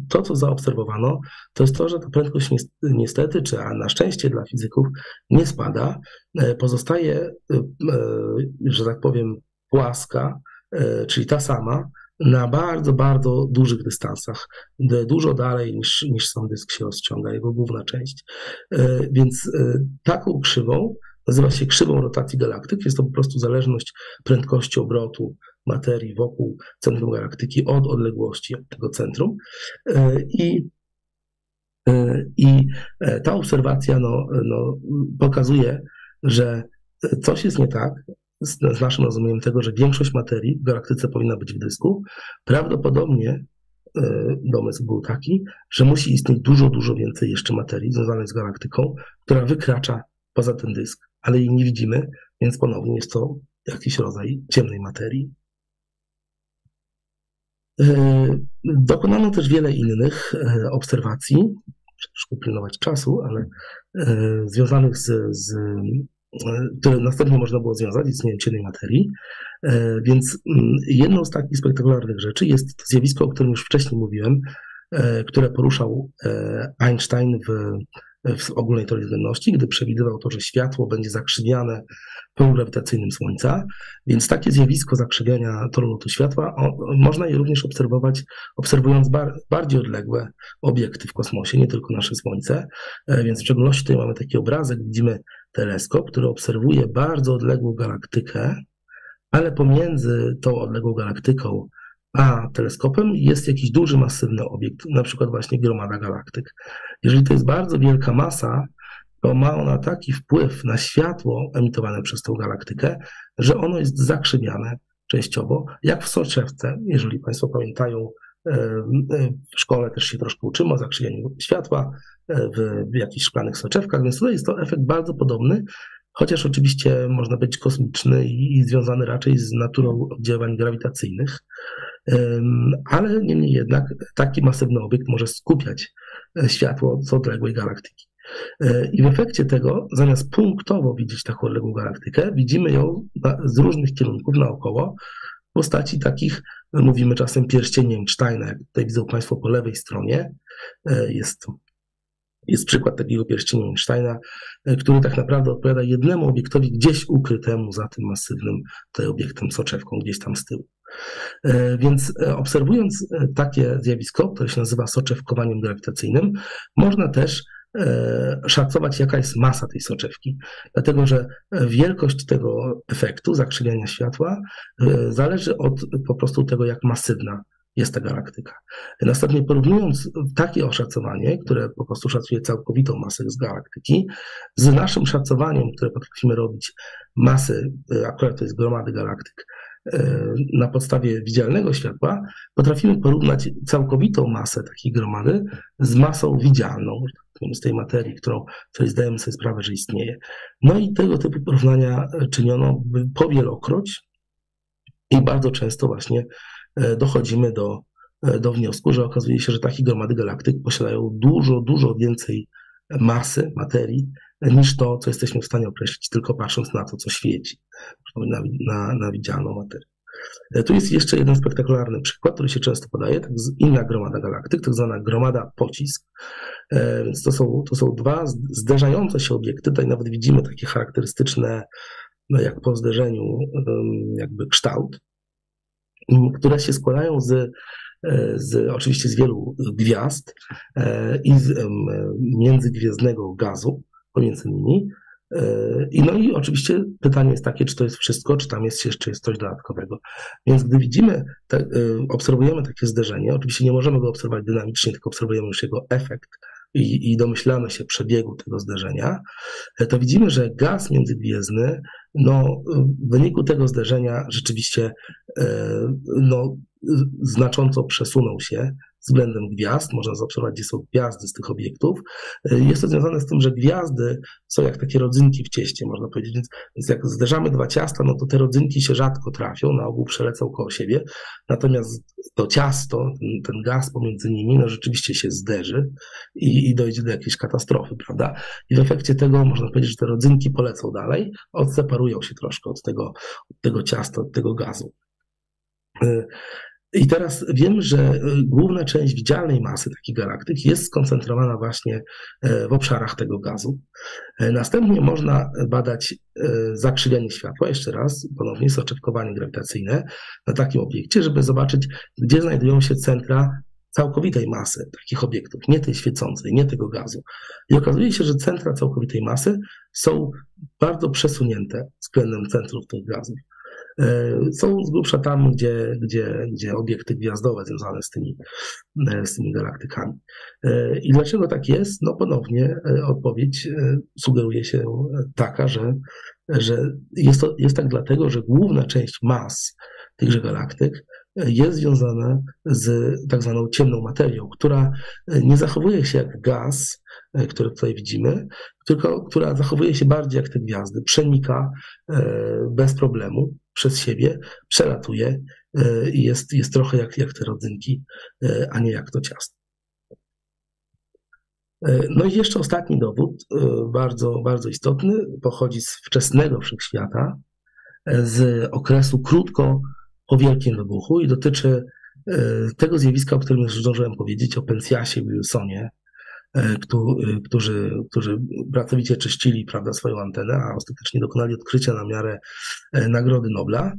to, co zaobserwowano, to jest to, że ta prędkość niestety, czy a na szczęście dla fizyków, nie spada, e, pozostaje, e, e, że tak powiem, płaska, czyli ta sama, na bardzo, bardzo dużych dystansach, dużo dalej niż, niż sam dysk się rozciąga, jego główna część. E, więc e, taką krzywą nazywa się krzywą rotacji galaktyk. Jest to po prostu zależność prędkości obrotu materii wokół centrum galaktyki od odległości od tego centrum. E, I, i ta obserwacja no, no, pokazuje, że coś jest nie tak z, z naszym rozumieniem tego, że większość materii w galaktyce powinna być w dysku. Prawdopodobnie e, domysł był taki, że musi istnieć dużo, dużo więcej jeszcze materii związanej z galaktyką, która wykracza poza ten dysk, ale jej nie widzimy, więc ponownie jest to jakiś rodzaj ciemnej materii. E, dokonano też wiele innych e, obserwacji, muszę pilnować czasu, ale związanych z, z które następnie można było związać z istnieniem ciemnej materii. E, więc mm, jedną z takich spektakularnych rzeczy jest to zjawisko, o którym już wcześniej mówiłem, e, które poruszał e, Einstein w, w ogólnej teorii względności, gdy przewidywał to, że światło będzie zakrzywiane polu grawitacyjnym Słońca. Więc takie zjawisko zakrzywiania toru lotu światła o, można je również obserwować, obserwując bar, bardziej odległe obiekty w kosmosie, nie tylko nasze Słońce. Więc w szczególności tutaj mamy taki obrazek, widzimy teleskop, który obserwuje bardzo odległą galaktykę, ale pomiędzy tą odległą galaktyką a teleskopem jest jakiś duży, masywny obiekt, na przykład właśnie gromada galaktyk. Jeżeli to jest bardzo wielka masa, to ma ona taki wpływ na światło emitowane przez tą galaktykę, że ono jest zakrzywiane częściowo, jak w soczewce. Jeżeli Państwo pamiętają, w szkole też się troszkę uczymy o zakrzywieniu światła w jakichś szklanych soczewkach, więc tutaj jest to efekt bardzo podobny, chociaż oczywiście można być kosmiczny i, związany raczej z naturą oddziaływań grawitacyjnych, ale niemniej jednak taki masywny obiekt może skupiać e, światło z odległej galaktyki. E, I w efekcie tego, zamiast punktowo widzieć taką odległą galaktykę, widzimy ją z różnych kierunków naokoło, w postaci takich, mówimy czasem pierścieni Einsteina, jak tutaj widzą Państwo po lewej stronie, e, jest jest przykład takiego pierścienia Einsteina, e, który tak naprawdę odpowiada jednemu obiektowi gdzieś ukrytemu za tym masywnym tutaj obiektem soczewką, gdzieś tam z tyłu. E, więc obserwując takie zjawisko, które się nazywa soczewkowaniem grawitacyjnym, można też szacować, jaka jest masa tej soczewki. Dlatego, że wielkość tego efektu zakrzywiania światła zależy od po prostu tego, jak masywna jest ta galaktyka. Następnie porównując takie oszacowanie, które po prostu szacuje całkowitą masę z galaktyki, z naszym szacowaniem, które potrafimy robić masy, e, akurat to jest gromady galaktyk, e, na podstawie widzialnego światła, potrafimy porównać całkowitą masę takiej gromady z masą widzialną, tak z tej materii, którą, której zdajemy sobie sprawę, że istnieje. No i tego typu porównania czyniono powielokroć i bardzo często właśnie E, dochodzimy do, e, do wniosku, że okazuje się, że takie gromady galaktyk posiadają dużo, dużo więcej masy, materii, niż to, co jesteśmy w stanie określić, tylko patrząc na to, co świeci, na, na, na widzialną materię. E, tu jest jeszcze jeden spektakularny przykład, który się często podaje, tak inna gromada galaktyk, tak zwana gromada pocisk. Więc to są, to są dwa zderzające się obiekty. Tutaj nawet widzimy takie charakterystyczne, no jak po zderzeniu, jakby kształt które się składają z, e, z, oczywiście z wielu gwiazd e, i z międzygwiezdnego gazu pomiędzy nimi. E, I no i oczywiście pytanie jest takie, czy to jest wszystko, czy tam jest jeszcze jest coś dodatkowego. Więc gdy widzimy, te, obserwujemy takie zderzenie, oczywiście nie możemy go obserwować dynamicznie, tylko obserwujemy już jego efekt i, i domyślamy się przebiegu tego zderzenia, to widzimy, że gaz międzygwiezdny no, w wyniku tego zderzenia rzeczywiście e, no, znacząco przesunął się względem gwiazd. Można zaobserwować, gdzie są gwiazdy z tych obiektów. E, jest to związane z tym, że gwiazdy są jak takie rodzynki w cieście, można powiedzieć. Więc, więc jak zderzamy dwa ciasta, no to te rodzynki się rzadko trafią, na ogół przelecą koło siebie. Natomiast to ciasto, ten, ten gaz pomiędzy nimi, no rzeczywiście się zderzy i, i dojdzie do jakiejś katastrofy, prawda? I w efekcie tego można powiedzieć, że te rodzynki polecą dalej, odseparują się troszkę od tego, od tego ciasta, od tego gazu. E, i teraz wiem, że y, główna część widzialnej masy takich galaktyk jest skoncentrowana właśnie e, w obszarach tego gazu. E, następnie można badać e, zakrzywienie światła, jeszcze raz, ponownie soczewkowanie grawitacyjne na takim obiekcie, żeby zobaczyć, gdzie znajdują się centra całkowitej masy takich obiektów, nie tej świecącej, nie tego gazu. I okazuje się, że centra całkowitej masy są bardzo przesunięte względem centrów tych gazów. Są z grubsza tam, gdzie, gdzie, gdzie obiekty gwiazdowe związane z tymi, z tymi galaktykami. I dlaczego tak jest? No ponownie odpowiedź sugeruje się taka, że, że jest, to, jest tak dlatego, że główna część mas tychże galaktyk jest związana z tak zwaną ciemną materią, która nie zachowuje się jak gaz, który tutaj widzimy, tylko która zachowuje się bardziej jak te gwiazdy, przenika bez problemu przez siebie, przelatuje i jest, jest trochę jak, jak te rodzynki, a nie jak to ciasto. No i jeszcze ostatni dowód, bardzo, bardzo istotny, pochodzi z wczesnego wszechświata, z okresu krótko po Wielkim Wybuchu i dotyczy e, tego zjawiska, o którym już zdążyłem powiedzieć, o Pensjasie Wilsonie, e, e, którzy, którzy pracowicie czyścili prawda, swoją antenę, a ostatecznie dokonali odkrycia na miarę Nagrody Nobla,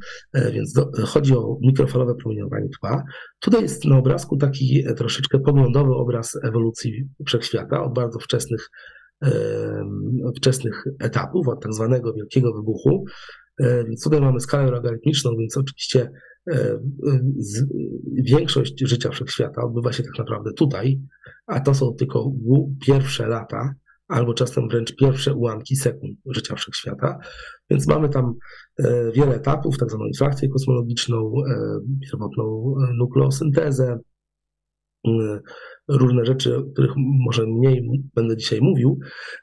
więc do, chodzi o mikrofalowe promieniowanie tła. Tutaj jest na obrazku taki troszeczkę poglądowy obraz ewolucji wszechświata od bardzo wczesnych, wczesnych etapów, od tak zwanego Wielkiego Wybuchu, E, więc tutaj mamy skalę logarytmiczną, więc oczywiście e, większość życia wszechświata odbywa się tak naprawdę tutaj, a to są tylko pierwsze lata, albo czasem wręcz pierwsze ułamki sekund życia wszechświata. Więc mamy tam e, wiele etapów, tak zwaną infrakcję kosmologiczną, pierwotną nukleosyntezę, różne rzeczy, o których może mniej będę dzisiaj mówił.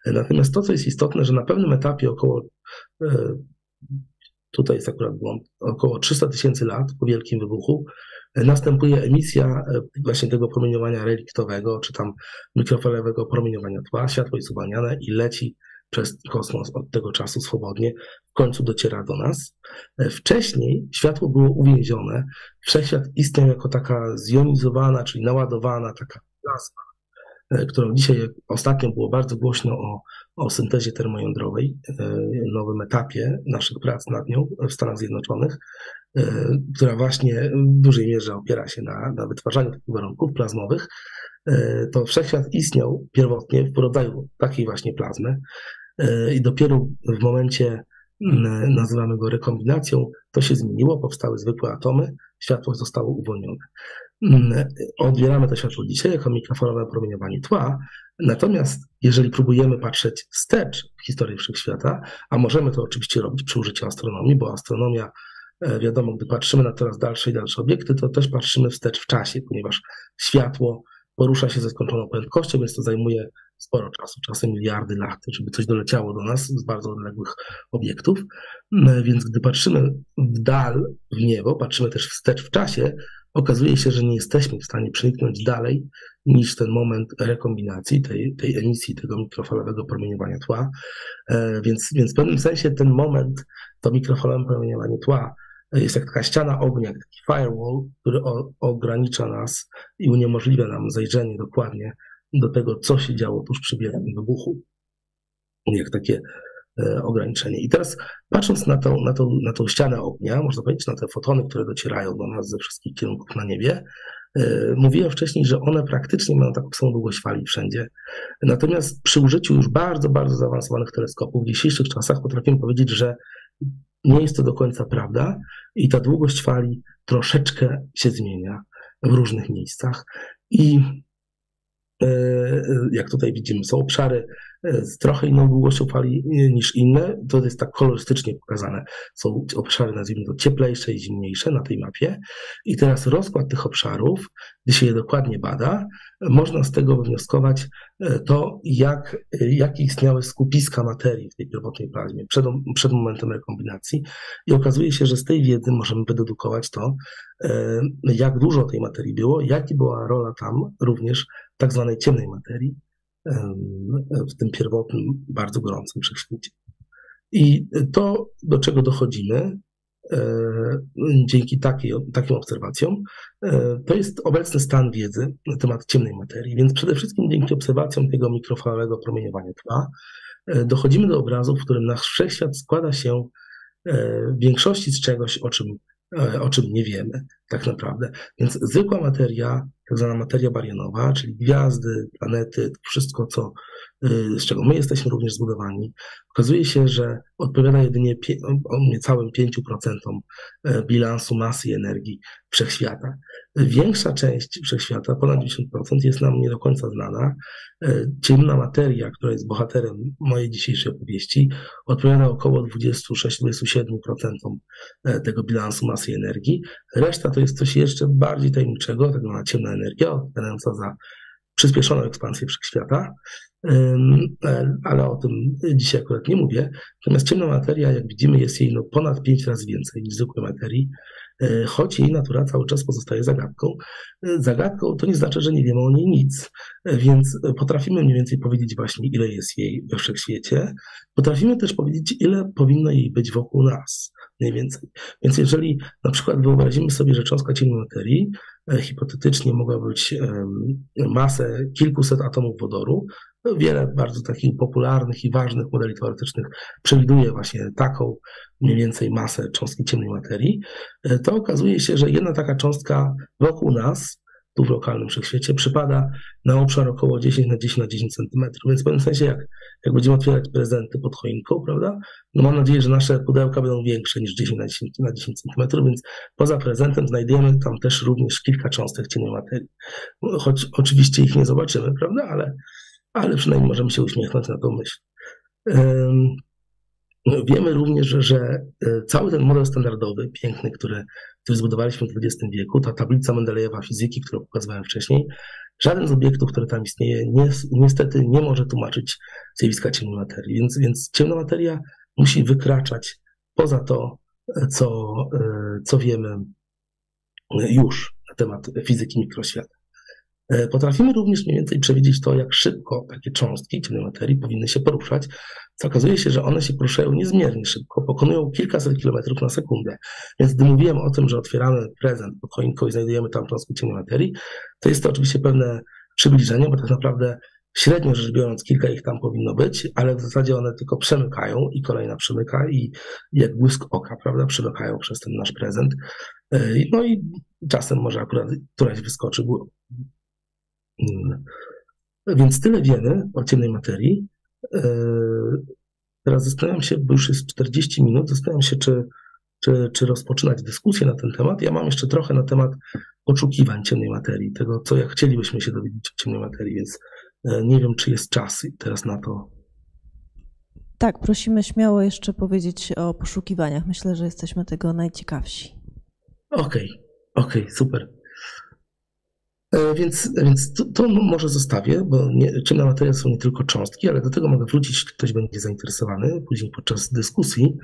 Natomiast to, co jest istotne, że na pewnym etapie około tutaj jest akurat błąd, około 300 tysięcy lat po Wielkim Wybuchu, e, następuje emisja e, właśnie tego promieniowania reliktowego, czy tam mikrofalowego promieniowania tła, światło jest uwalniane i leci przez kosmos od tego czasu swobodnie, w końcu dociera do nas. E, wcześniej światło było uwięzione, wszechświat istniał jako taka zjonizowana, czyli naładowana taka plasma, którą dzisiaj ostatnio było bardzo głośno o o syntezie termojądrowej, e, nowym etapie naszych prac nad nią w Stanach Zjednoczonych, e, która właśnie w dużej mierze opiera się na, na wytwarzaniu takich warunków plazmowych, e, to wszechświat istniał pierwotnie w rodzaju takiej właśnie plazmy i dopiero w momencie, nazywamy go rekombinacją, to się zmieniło, powstały zwykłe atomy, światło zostało uwolnione. Odbieramy to światło dzisiaj jako mikrofalowe promieniowanie tła, Natomiast jeżeli próbujemy patrzeć wstecz w historię wszechświata, a możemy to oczywiście robić przy użyciu astronomii, bo astronomia, e, wiadomo, gdy patrzymy na coraz dalsze i dalsze obiekty, to też patrzymy wstecz w czasie, ponieważ światło porusza się ze skończoną prędkością, więc to zajmuje sporo czasu, czasem miliardy lat, żeby coś doleciało do nas z bardzo odległych obiektów. E, więc gdy patrzymy w dal, w niebo, patrzymy też wstecz w czasie, okazuje się, że nie jesteśmy w stanie przeniknąć dalej niż ten moment rekombinacji, tej, tej emisji tego mikrofalowego promieniowania tła. E, więc, więc w pewnym sensie ten moment, to mikrofalowe promieniowanie tła jest jak taka ściana ognia, taki firewall, który o, ogranicza nas i uniemożliwia nam zajrzenie dokładnie do tego, co się działo tuż przy wielkim wybuchu. Jak takie E, ograniczenie. I teraz patrząc na tą, na, tą, na tą ścianę ognia, można powiedzieć, na te fotony, które docierają do nas ze wszystkich kierunków na niebie, e, mówiłem wcześniej, że one praktycznie mają taką samą długość fali wszędzie. Natomiast przy użyciu już bardzo, bardzo zaawansowanych teleskopów w dzisiejszych czasach potrafimy powiedzieć, że nie jest to do końca prawda i ta długość fali troszeczkę się zmienia w różnych miejscach. I jak tutaj widzimy, są obszary z trochę inną długością fali niż inne. To jest tak kolorystycznie pokazane. Są obszary, nazwijmy to cieplejsze i zimniejsze na tej mapie. I teraz rozkład tych obszarów, gdy się je dokładnie bada, można z tego wywnioskować e, to, jak, jakie istniały skupiska materii w tej pierwotnej plazmie przed, przed momentem rekombinacji. I okazuje się, że z tej wiedzy możemy wydedukować to, e, jak dużo tej materii było, jaka była rola tam również tak zwanej ciemnej materii w tym pierwotnym, bardzo gorącym wszechświecie. I to, do czego dochodzimy e, dzięki takiej, takim obserwacjom, e, to jest obecny stan wiedzy na temat ciemnej materii. Więc przede wszystkim dzięki obserwacjom tego mikrofalowego promieniowania tła e, dochodzimy do obrazu, w którym nasz wszechświat składa się w większości z czegoś, o czym E, o czym nie wiemy tak naprawdę. Więc zwykła materia, tak zwana materia barionowa, czyli gwiazdy, planety, wszystko, co, z czego my jesteśmy również zbudowani, okazuje się, że odpowiada jedynie niecałym 5% e, bilansu masy i energii wszechświata. Większa część wszechświata, ponad 10%, jest nam nie do końca znana. E, ciemna materia, która jest bohaterem mojej dzisiejszej opowieści, odpowiada około 26-27% e, tego bilansu masy i energii. Reszta to jest coś jeszcze bardziej tajemniczego, tak zwana ciemna energia, odpowiadająca za przyspieszoną ekspansję wszechświata, ale o tym dzisiaj akurat nie mówię. Natomiast ciemna materia, jak widzimy, jest jej no ponad 5 razy więcej niż zwykłej materii, e, choć jej natura cały czas pozostaje zagadką. E, zagadką to nie znaczy, że nie wiemy o niej nic, więc potrafimy mniej więcej powiedzieć właśnie, ile jest jej we wszechświecie. Potrafimy też powiedzieć, ile powinno jej być wokół nas, mniej więcej. Więc jeżeli na przykład wyobrazimy sobie, że cząstka ciemnej materii E, hipotetycznie mogła być masę kilkuset atomów wodoru. Wiele bardzo takich popularnych i ważnych modeli teoretycznych przewiduje właśnie taką mniej więcej masę cząstki ciemnej materii. E, to okazuje się, że jedna taka cząstka wokół nas tu w lokalnym wszechświecie przypada na obszar około 10 na 10 na 10 centymetrów. Więc w pewnym sensie, jak, jak będziemy otwierać prezenty pod choinką, prawda, no mam nadzieję, że nasze pudełka będą większe niż 10 na 10 na 10 centymetrów, więc poza prezentem znajdujemy tam też również kilka cząstek ciemnej materii. Choć oczywiście ich nie zobaczymy, prawda, ale, ale przynajmniej możemy się uśmiechnąć na tą myśl. Wiemy również, że e, cały ten model standardowy, piękny, który, który zbudowaliśmy w XX wieku, ta tablica Mendelejewa fizyki, którą pokazywałem wcześniej, żaden z obiektów, który tam istnieje, nie, niestety nie może tłumaczyć zjawiska ciemnej materii. Więc, więc ciemna materia musi wykraczać poza to, e, co, e, co wiemy już na temat fizyki mikroświata. E, potrafimy również mniej więcej przewidzieć to, jak szybko takie cząstki ciemnej materii powinny się poruszać, co okazuje się, że one się poruszają niezmiernie szybko, pokonują kilkaset kilometrów na sekundę. Więc gdy mówiłem o tym, że otwieramy prezent pod choinką i znajdujemy tam cząstki ciemnej materii, to jest to oczywiście pewne przybliżenie, bo tak naprawdę średnio rzecz biorąc kilka ich tam powinno być, ale w zasadzie one tylko przemykają i kolejna przemyka i jak błysk oka, prawda, przemykają przez ten nasz prezent. E, no i czasem może akurat któraś wyskoczy Więc tyle wiemy o ciemnej materii. E, teraz zastanawiam się, bo już jest 40 minut, zastanawiam się, czy, czy, czy rozpoczynać dyskusję na ten temat. Ja mam jeszcze trochę na temat oczekiwań ciemnej materii, tego, co jak chcielibyśmy się dowiedzieć o ciemnej materii, więc e, nie wiem, czy jest czas teraz na to. Tak, prosimy śmiało jeszcze powiedzieć o poszukiwaniach. Myślę, że jesteśmy tego najciekawsi. Okej, okay, okej, okay, super. E, więc, więc to, to, może zostawię, bo nie, ciemna materia są nie tylko cząstki, ale do tego mogę wrócić, ktoś będzie zainteresowany później podczas dyskusji.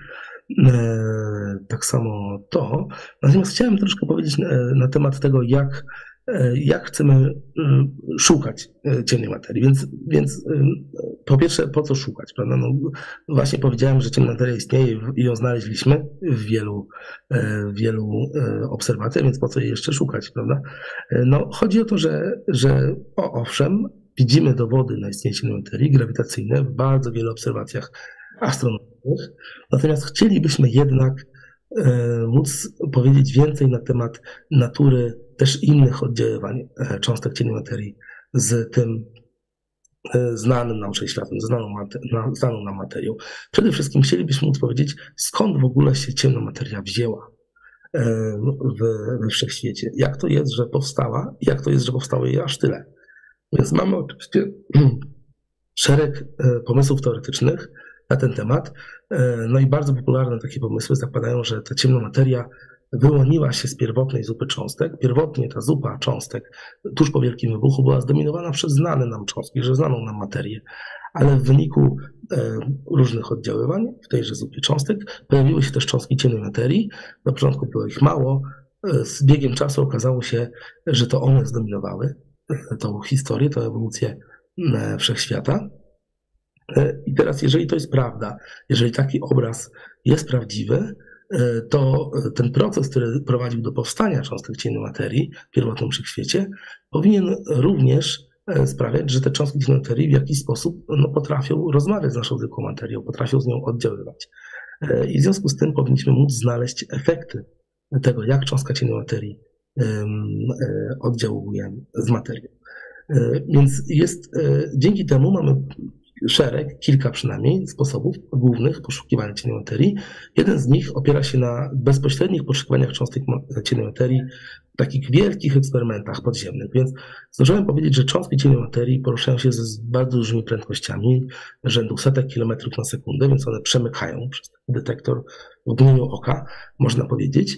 E, tak samo to. Natomiast chciałem troszkę powiedzieć na, na temat tego, jak E, jak chcemy y, szukać e, ciemnej materii. Więc, więc po pierwsze, po co szukać? Prawda? No, właśnie powiedziałem, że ciemna materia istnieje i ją znaleźliśmy w wielu, e, wielu obserwacjach, więc po co jej jeszcze szukać? Prawda? No, chodzi o to, że, że o, owszem, widzimy dowody na istnienie ciemnej materii grawitacyjne w bardzo wielu obserwacjach astronomicznych, natomiast chcielibyśmy jednak móc powiedzieć więcej na temat natury też innych oddziaływań e, cząstek ciennej materii z tym e, znanym nam wszechświatem, znaną, znaną nam materią. Przede wszystkim chcielibyśmy móc powiedzieć, skąd w ogóle się ciemna materia wzięła e, w, we wszechświecie. Jak to jest, że powstała jak to jest, że powstało jej aż tyle. Więc mamy oczywiście <clears throat> szereg pomysłów teoretycznych na ten temat. No i bardzo popularne takie pomysły zakładają, że ta ciemna materia wyłoniła się z pierwotnej zupy cząstek. Pierwotnie ta zupa cząstek tuż po Wielkim Wybuchu była zdominowana przez znane nam cząstki, że znaną nam materię, ale w wyniku e, różnych oddziaływań w tejże zupie cząstek pojawiły się też cząstki ciemnej materii. Na początku było ich mało, e, z biegiem czasu okazało się, że to one zdominowały e, tą historię, tę ewolucję wszechświata. I teraz, jeżeli to jest prawda, jeżeli taki obraz jest prawdziwy, E, to ten proces, który prowadził do powstania cząstek ciemnej materii w pierwotnym wszechświecie, powinien również e, sprawiać, że te cząstki ciemnej materii w jakiś sposób no, potrafią rozmawiać z naszą zwykłą materią, potrafią z nią oddziaływać. E, I w związku z tym powinniśmy móc znaleźć efekty tego, jak cząstka ciemnej materii oddziałuje z materią. Więc jest, dzięki temu mamy szereg, kilka przynajmniej sposobów głównych poszukiwania ciennej materii. Jeden z nich opiera się na bezpośrednich poszukiwaniach cząstek ciennej materii w takich wielkich eksperymentach podziemnych. Więc zdążyłem powiedzieć, że cząstki ciennej materii poruszają się z bardzo dużymi prędkościami, rzędu setek kilometrów na sekundę, więc one przemykają przez detektor mgnieniu oka, można powiedzieć.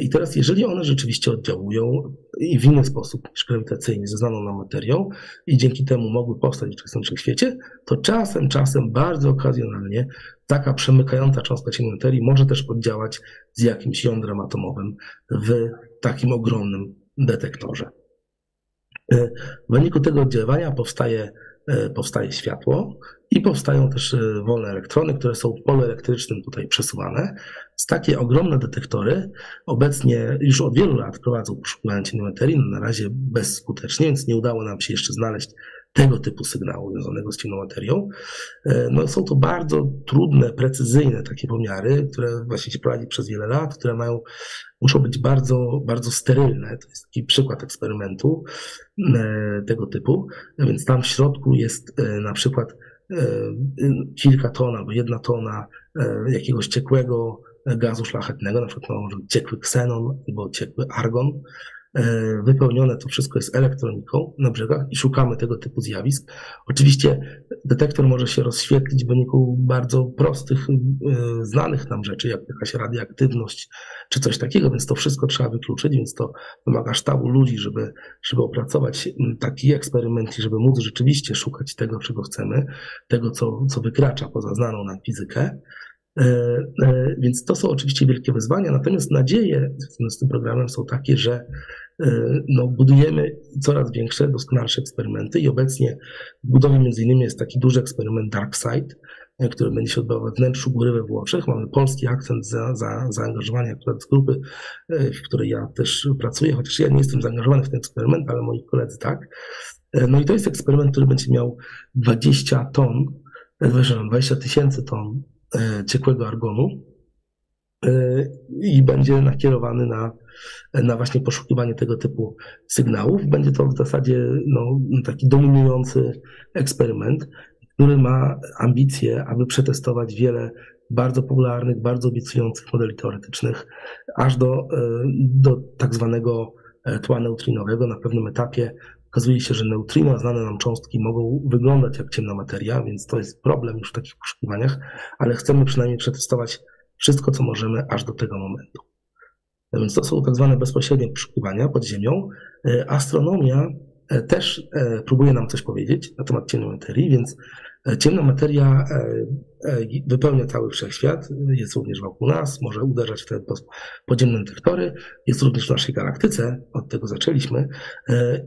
I teraz, jeżeli one rzeczywiście oddziałują i w inny sposób niż grawitacyjnie ze znaną materią i dzięki temu mogły powstać w czystym wszechświecie, to czasem, czasem, bardzo okazjonalnie taka przemykająca cząstka ciennej materii może też oddziałać z jakimś jądrem atomowym w takim ogromnym detektorze. W wyniku tego oddziaływania powstaje, powstaje światło i powstają też wolne elektrony, które są w polu elektrycznym tutaj przesuwane. Z takie ogromne detektory obecnie już od wielu lat prowadzą poszukiwania ciennej materii, no na razie bezskutecznie, więc nie udało nam się jeszcze znaleźć tego typu sygnału związanego z ciemną materią. No, są to bardzo trudne, precyzyjne takie pomiary, które właśnie się prowadzi przez wiele lat, które mają, muszą być bardzo, bardzo sterylne. To jest taki przykład eksperymentu tego typu, więc tam w środku jest na przykład kilka ton albo jedna tona jakiegoś ciekłego gazu szlachetnego, na przykład być ciekły ksenon albo ciekły argon. Wypełnione to wszystko jest elektroniką na brzegach i szukamy tego typu zjawisk. Oczywiście detektor może się rozświetlić w wyniku bardzo prostych, znanych nam rzeczy, jak jakaś radioaktywność czy coś takiego, więc to wszystko trzeba wykluczyć, więc to wymaga sztabu ludzi, żeby, żeby opracować taki eksperyment i żeby móc rzeczywiście szukać tego, czego chcemy, tego, co, co wykracza poza znaną nam fizykę. Więc to są oczywiście wielkie wyzwania, natomiast nadzieje z tym programem są takie, że no, budujemy coraz większe, doskonalsze eksperymenty i obecnie w budowie między innymi jest taki duży eksperyment DarkSide, który będzie się odbywał we wnętrzu góry we Włoszech. Mamy polski akcent za, za, zaangażowania akurat z grupy, w której ja też pracuję, chociaż ja nie jestem zaangażowany w ten eksperyment, ale moi koledzy tak. No i to jest eksperyment, który będzie miał 20 ton, 20 tysięcy ton ciekłego argonu i będzie nakierowany na, na właśnie poszukiwanie tego typu sygnałów. Będzie to w zasadzie no, taki dominujący eksperyment, który ma ambicje, aby przetestować wiele bardzo popularnych, bardzo obiecujących modeli teoretycznych, aż do, do tak zwanego tła neutrinowego. Na pewnym etapie okazuje się, że neutrino, znane nam cząstki mogą wyglądać jak ciemna materia, więc to jest problem już w takich poszukiwaniach, ale chcemy przynajmniej przetestować wszystko, co możemy aż do tego momentu. Więc to są tak zwane bezpośrednie poszukiwania pod ziemią. Astronomia też próbuje nam coś powiedzieć na temat ciemnej materii, więc ciemna materia wypełnia cały wszechświat, jest również wokół nas, może uderzać w te podziemne detektory, jest również w naszej galaktyce, od tego zaczęliśmy.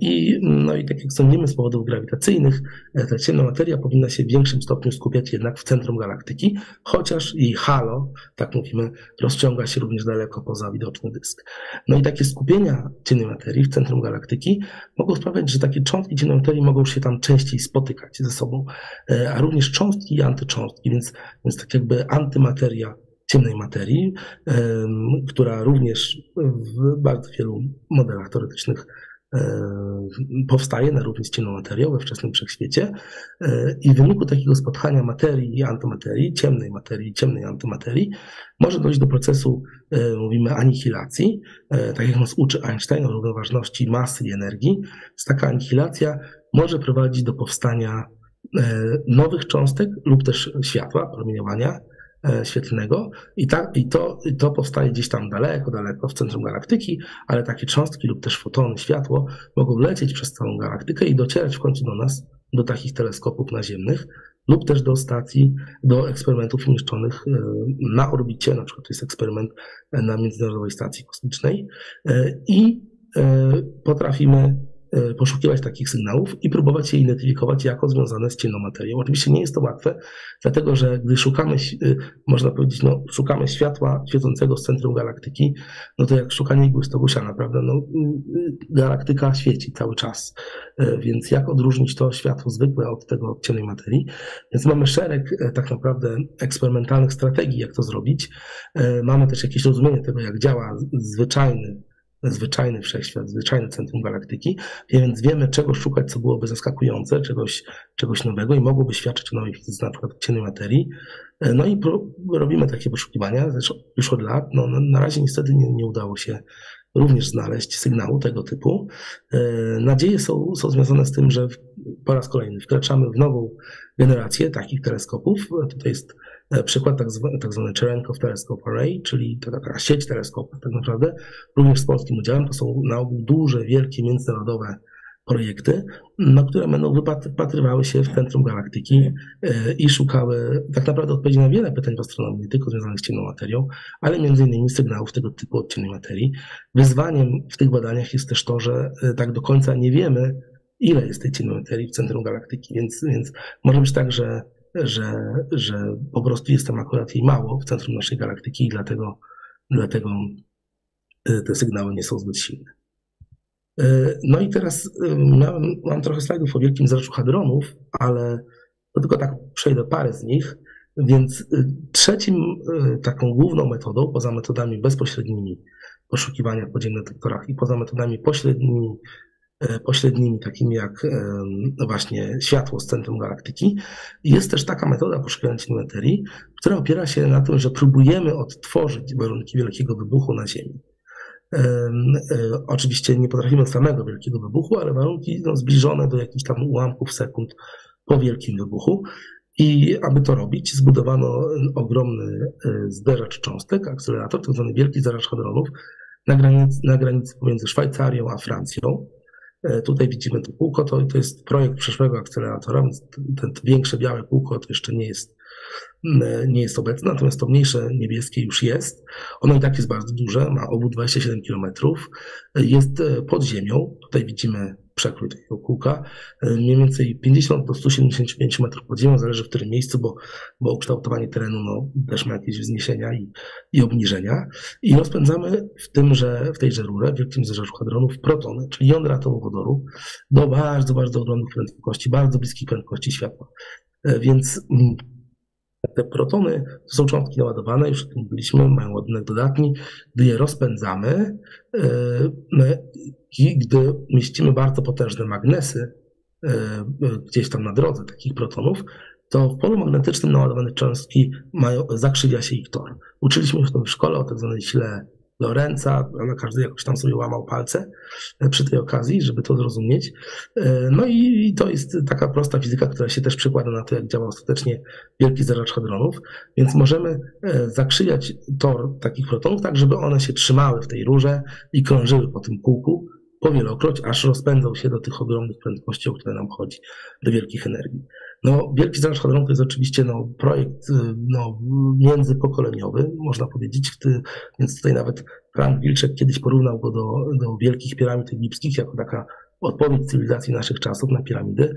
I, no i tak jak sądzimy z powodów grawitacyjnych, ta ciemna materia powinna się w większym stopniu skupiać jednak w centrum galaktyki, chociaż jej halo, tak mówimy, rozciąga się również daleko poza widoczny dysk. No i takie skupienia ciemnej materii w centrum galaktyki mogą sprawiać, że takie cząstki ciemnej materii mogą się tam częściej spotykać ze sobą, a również cząstki i antycząstki, więc więc, więc tak jakby antymateria ciemnej materii, która również w bardzo wielu modelach teoretycznych powstaje na równi z ciemną materią we wczesnym wszechświecie i w wyniku takiego spotkania materii i antymaterii, ciemnej materii i ciemnej antymaterii, może dojść do procesu, mówimy, anihilacji, tak jak nas uczy Einstein o równoważności masy i energii. Taka anihilacja może prowadzić do powstania nowych cząstek lub też światła, promieniowania świetlnego. I, ta, i, to, i to powstaje gdzieś tam daleko, daleko w centrum galaktyki, ale takie cząstki lub też fotony, światło mogą lecieć przez całą galaktykę i docierać w końcu do nas, do takich teleskopów naziemnych lub też do stacji, do eksperymentów umieszczonych na orbicie, na przykład to jest eksperyment na Międzynarodowej Stacji Kosmicznej. I potrafimy poszukiwać takich sygnałów i próbować je identyfikować jako związane z ciemną materią. Oczywiście nie jest to łatwe, dlatego że gdy szukamy, można powiedzieć, no, szukamy światła świecącego z centrum galaktyki, no to jak szukanie igły stogusia, naprawdę, no, galaktyka świeci cały czas, więc jak odróżnić to światło zwykłe od tego od ciemnej materii? Więc mamy szereg tak naprawdę eksperymentalnych strategii, jak to zrobić. Mamy też jakieś rozumienie tego, jak działa zwyczajny zwyczajny wszechświat, zwyczajne centrum galaktyki, więc wiemy, czego szukać, co byłoby zaskakujące, czegoś, czegoś nowego i mogłoby świadczyć o nowej fizyce, na przykład ciennej materii. No i robimy takie poszukiwania już od lat. No, na razie niestety nie, nie udało się również znaleźć sygnału tego typu. Nadzieje są, są związane z tym, że po raz kolejny wkraczamy w nową generację takich teleskopów. Tutaj jest E, przykład tak tak zwany Cherenkov Telescope Array, czyli taka, taka sieć teleskopów tak naprawdę, również z polskim udziałem. To są na ogół duże, wielkie, międzynarodowe projekty, na które będą wypatrywały się w centrum galaktyki e, i szukały tak naprawdę odpowiedzi na wiele pytań w astronomii, nie tylko związanych z ciemną materią, ale między innymi sygnałów tego typu od ciemnej materii. Wyzwaniem w tych badaniach jest też to, że e, tak do końca nie wiemy, ile jest tej ciemnej materii w centrum galaktyki, więc, więc może być tak, że że, że po prostu jest tam akurat jej mało w centrum naszej galaktyki i dlatego, dlatego e, te sygnały nie są zbyt silne. E, no i teraz e, miałem, mam trochę slajdów o wielkim zarzucie hadronów, ale tylko tak przejdę parę z nich. Więc trzecim taką główną metodą, poza metodami bezpośrednimi poszukiwania podziemnych detektorach i poza metodami pośrednimi pośrednimi, takimi jak no właśnie światło z centrum galaktyki. Jest też taka metoda poszukiwania materii, która opiera się na tym, że próbujemy odtworzyć warunki wielkiego wybuchu na Ziemi. E, oczywiście nie potrafimy samego wielkiego wybuchu, ale warunki no, zbliżone do jakichś tam ułamków sekund po wielkim wybuchu. I aby to robić, zbudowano ogromny e, zderzacz cząstek, akcelerator, zwany wielki zderzacz hadronów, na granicy, na granicy pomiędzy Szwajcarią a Francją. E, tutaj widzimy to kółko, to, to jest projekt przyszłego akceleratora, więc to większe białe kółko to jeszcze nie jest, mm, nie jest obecne, natomiast to mniejsze niebieskie już jest. Ono i tak jest bardzo duże, ma obwód 27 km, jest e, pod ziemią. Tutaj widzimy przekrój takiego kółka, e, mniej więcej 50 do 175 metrów pod ziemią, zależy w którym miejscu, bo, bo ukształtowanie terenu no, też ma jakieś wzniesienia i, i obniżenia. I rozpędzamy w tymże, w tejże rurze, w wielkim zderzaczu hadronów, protony, czyli jądra atomowodoru, do bardzo, bardzo ogromnych prędkości, bardzo bliskich prędkości światła. E, więc mm, te protony to są cząstki naładowane, już o tym mówiliśmy, mają ładunek dodatni. Gdy je rozpędzamy, e, i gdy mieścimy bardzo potężne magnesy e, gdzieś tam na drodze takich protonów, to w polu magnetycznym naładowane cząstki mają, zakrzywia się ich tor. Uczyliśmy się w szkole o tak zwanej sile Lorenza, na każdy jakoś tam sobie łamał palce e, przy tej okazji, żeby to zrozumieć. E, no i to jest taka prosta fizyka, która się też przykłada na to, jak działa ostatecznie wielki zeracz hadronów, więc możemy zakrzywiać tor takich protonów tak, żeby one się trzymały w tej rurze i krążyły po tym kółku, powielokroć, aż rozpędzał się do tych ogromnych prędkości, o które nam chodzi, do wielkich energii. No, Wielki Zarząd Hadron to jest oczywiście no, projekt y, no, międzypokoleniowy, można powiedzieć, więc tutaj nawet Frank Wilczek kiedyś porównał go do, do wielkich piramid egipskich jako taka odpowiedź cywilizacji naszych czasów na piramidy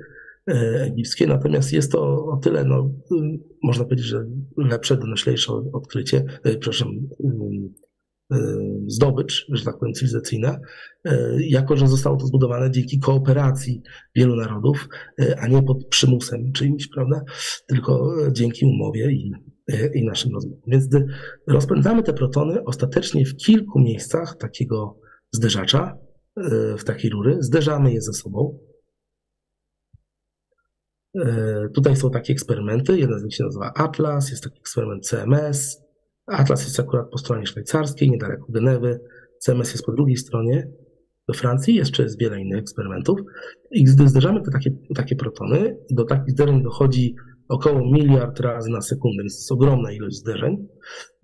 e, egipskie, natomiast jest to o tyle, no, y, można powiedzieć, że lepsze, donoślejsze odkrycie, e, przepraszam, zdobycz, że tak powiem, cywilizacyjna, y, jako że zostało to zbudowane dzięki kooperacji wielu narodów, y, a nie pod przymusem czyimś, prawda? Tylko dzięki umowie i, i naszym rozmowom. Więc gdy rozpędzamy te protony, ostatecznie w kilku miejscach takiego zderzacza, w takiej rury, zderzamy je ze sobą. Tutaj są takie eksperymenty. Jeden z nich się nazywa Atlas, jest taki eksperyment CMS, Atlas jest akurat po stronie szwajcarskiej, niedaleko Genewy. CMS jest po drugiej stronie, do Francji. Jeszcze jest wiele innych eksperymentów. I gdy zderzamy te takie, takie protony, do takich zderzeń dochodzi około miliard razy na sekundę, więc to jest ogromna ilość zderzeń.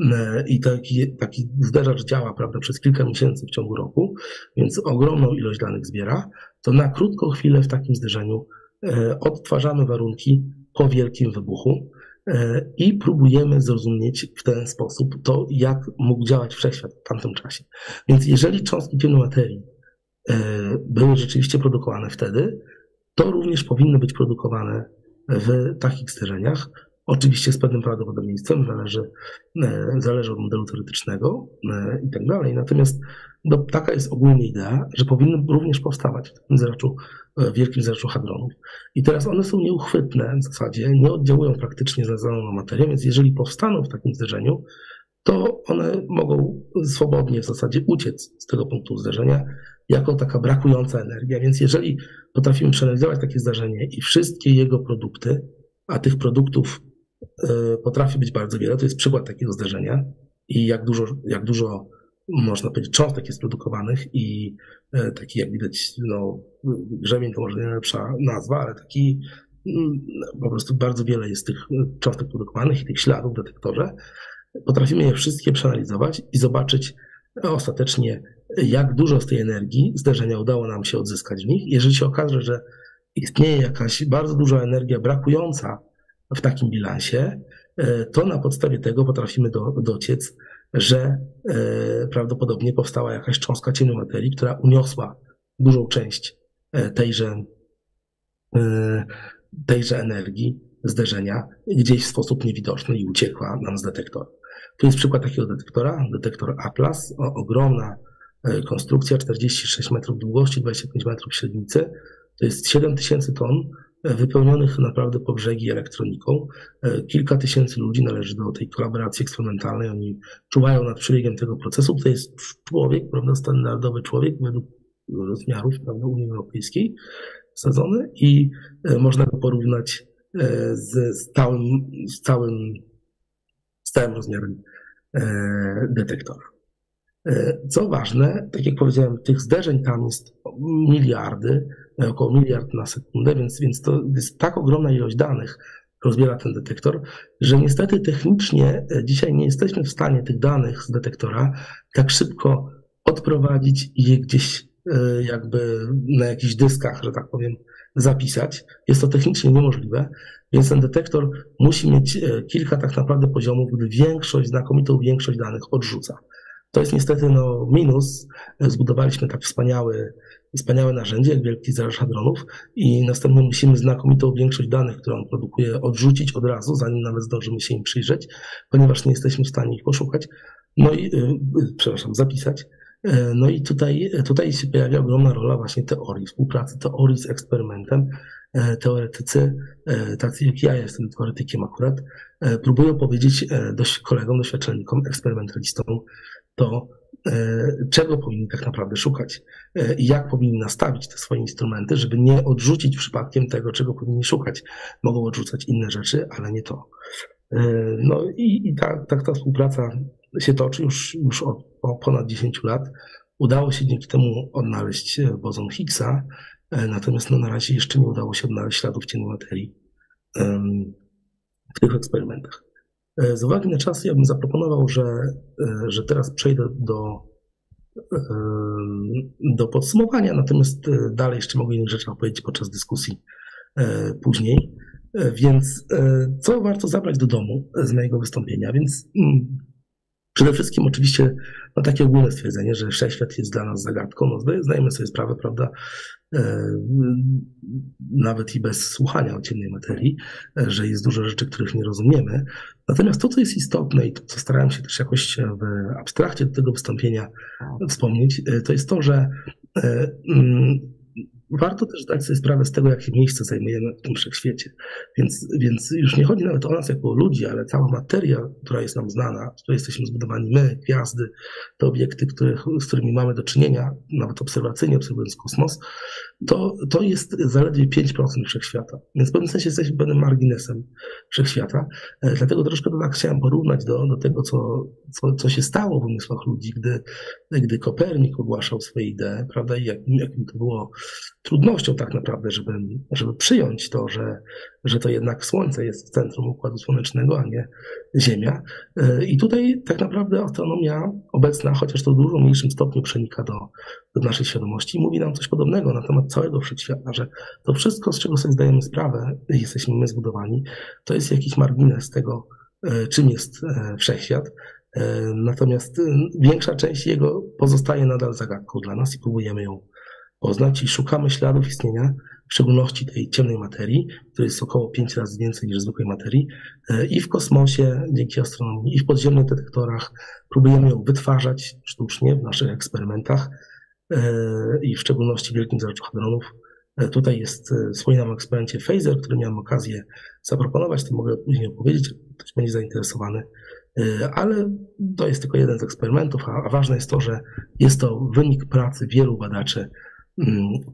E, I taki, taki zderzacz działa prawda, przez kilka miesięcy w ciągu roku, więc ogromną ilość danych zbiera. To na krótką chwilę w takim zderzeniu e, odtwarzamy warunki po wielkim wybuchu. E, i próbujemy zrozumieć w ten sposób to, jak mógł działać wszechświat w tamtym czasie. Więc jeżeli cząstki ciemnej materii e, były rzeczywiście produkowane wtedy, to również powinny być produkowane w takich zderzeniach. Oczywiście z pewnym prawdopodobieństwem, zależy, e, zależy od modelu teoretycznego i tak dalej. Natomiast no, taka jest ogólnie idea, że powinny również powstawać w takim zeraczu, w wielkim zeraczu hadronów. I teraz one są nieuchwytne w zasadzie, nie oddziałują praktycznie na zalaną materię, więc jeżeli powstaną w takim zderzeniu, to one mogą swobodnie w zasadzie uciec z tego punktu zderzenia jako taka brakująca energia. Więc jeżeli potrafimy przeanalizować takie zdarzenie i wszystkie jego produkty, a tych produktów y, potrafi być bardzo wiele, to jest przykład takiego zdarzenia i jak dużo, jak dużo można powiedzieć, cząstek jest produkowanych i e, taki, jak widać, no, grzebień to może nie najlepsza nazwa, ale taki mm, po prostu bardzo wiele jest tych cząstek produkowanych i tych śladów w detektorze. Potrafimy je wszystkie przeanalizować i zobaczyć ostatecznie, jak dużo z tej energii zderzenia udało nam się odzyskać w nich. Jeżeli się okaże, że istnieje jakaś bardzo duża energia brakująca w takim bilansie, e, to na podstawie tego potrafimy do, dociec że e, prawdopodobnie powstała jakaś cząstka ciemnej materii, która uniosła dużą część e, tejże, e, tejże energii zderzenia gdzieś w sposób niewidoczny i uciekła nam z detektora. Tu jest przykład takiego detektora, detektor Aplas, ogromna konstrukcja, 46 metrów długości, 25 metrów średnicy, to jest 7000 ton wypełnionych naprawdę po brzegi elektroniką. E, kilka tysięcy ludzi należy do tej kolaboracji eksperymentalnej. Oni czuwają nad przebiegiem tego procesu. To jest człowiek, prawda, standardowy człowiek według rozmiarów prawda, Unii Europejskiej wsadzony i e, można go porównać e, z, z, całym, z całym, z całym rozmiarem detektora. Co ważne, tak jak powiedziałem, tych zderzeń tam jest miliardy, około miliard na sekundę, więc, więc to jest tak ogromna ilość danych, rozbiera ten detektor, że niestety technicznie e, dzisiaj nie jesteśmy w stanie tych danych z detektora tak szybko odprowadzić i je gdzieś e, jakby na jakichś dyskach, że tak powiem, zapisać. Jest to technicznie niemożliwe, więc ten detektor musi mieć e, kilka tak naprawdę poziomów, gdy większość, znakomitą większość danych odrzuca. To jest niestety no, minus. Zbudowaliśmy tak wspaniały wspaniałe narzędzie, jak wielki zależ hadronów i następnie musimy znakomitą większość danych, które on produkuje, odrzucić od razu, zanim nawet zdążymy się im przyjrzeć, ponieważ nie jesteśmy w stanie ich poszukać, no i, yy, przepraszam, zapisać. Yy, no i tutaj, tutaj się pojawia ogromna rola właśnie teorii, współpracy teorii z eksperymentem. Teoretycy, tacy jak ja jestem teoretykiem akurat, próbują powiedzieć kolegom, doświadczalnikom, eksperymentalistom to, czego powinni tak naprawdę szukać e, i jak powinni nastawić te swoje instrumenty, żeby nie odrzucić przypadkiem tego, czego powinni szukać. Mogą odrzucać inne rzeczy, ale nie to. E, no i, i ta, ta, ta współpraca się toczy już, już od, od ponad 10 lat. Udało się dzięki temu odnaleźć bozon Higgsa, natomiast no, na razie jeszcze nie udało się odnaleźć śladów ciennej materii w tych eksperymentach. E, z uwagi na czas ja bym zaproponował, że, e, że teraz przejdę do, e, do podsumowania, natomiast dalej jeszcze mogę innych rzeczy opowiedzieć podczas dyskusji później. Więc co warto zabrać do domu z mojego wystąpienia? Więc mm, Przede wszystkim oczywiście no, takie ogólne stwierdzenie, że wszechświat jest dla nas zagadką. No, zdajemy sobie sprawę, prawda, nawet i bez słuchania o ciemnej materii, e, że jest dużo rzeczy, których nie rozumiemy. Natomiast to, co jest istotne i to, co starałem się też jakoś w abstrakcie do tego wystąpienia wspomnieć, e, to jest to, że warto też zdać sobie sprawę z tego, jakie miejsce zajmujemy w tym wszechświecie. Więc, więc już nie chodzi nawet o nas jako ludzi, ale cała materia, która jest nam znana, z której jesteśmy zbudowani my, gwiazdy, te obiekty, z którymi mamy do czynienia, nawet obserwacyjnie obserwując kosmos, to, to jest zaledwie 5% wszechświata. Więc w pewnym sensie jesteśmy pewnym marginesem wszechświata. E, dlatego troszkę to tak chciałem porównać do, do tego, co, co, co się stało w umysłach ludzi, gdy, gdy Kopernik ogłaszał swoje idee, prawda, i jakim, jakim to było trudnością tak naprawdę, żeby, żeby przyjąć to, że, że to jednak Słońce jest w centrum Układu Słonecznego, a nie Ziemia. E, I tutaj tak naprawdę astronomia obecna, chociaż to w dużo mniejszym stopniu przenika do, do naszej świadomości, mówi nam coś podobnego na temat całego wszechświata, że to wszystko, z czego sobie zdajemy sprawę, jesteśmy my zbudowani, to jest jakiś margines tego, e, czym jest e, wszechświat. Natomiast większa część jego pozostaje nadal zagadką dla nas i próbujemy ją poznać i szukamy śladów istnienia, w szczególności tej ciemnej materii, której jest około 5 razy więcej niż zwykłej materii. E, I w kosmosie, dzięki astronomii, i w podziemnych detektorach próbujemy ją wytwarzać sztucznie w naszych eksperymentach e, i w szczególności w Wielkim Zarzucie Hadronów E, Tutaj jest, wspominam o eksperymencie Phaser, który miałem okazję zaproponować, to mogę później opowiedzieć, ktoś będzie zainteresowany. Ale to jest tylko jeden z eksperymentów, a, ważne jest to, że jest to wynik pracy wielu badaczy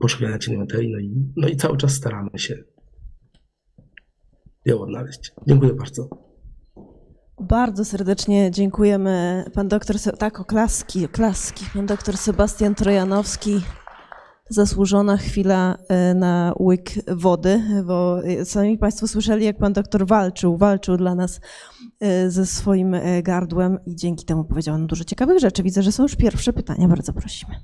poszukiwania ciennej materii, no i, no i cały czas staramy się ją odnaleźć. Dziękuję bardzo. Bardzo serdecznie dziękujemy pan doktor, tak oklaski, oklaski, pan doktor Sebastian Trojanowski. Zasłużona chwila e, na łyk wody, bo e, sami Państwo słyszeli, jak pan doktor walczył, walczył dla nas e, ze swoim gardłem i dzięki temu powiedział nam dużo ciekawych rzeczy. Widzę, że są już pierwsze pytania, bardzo prosimy.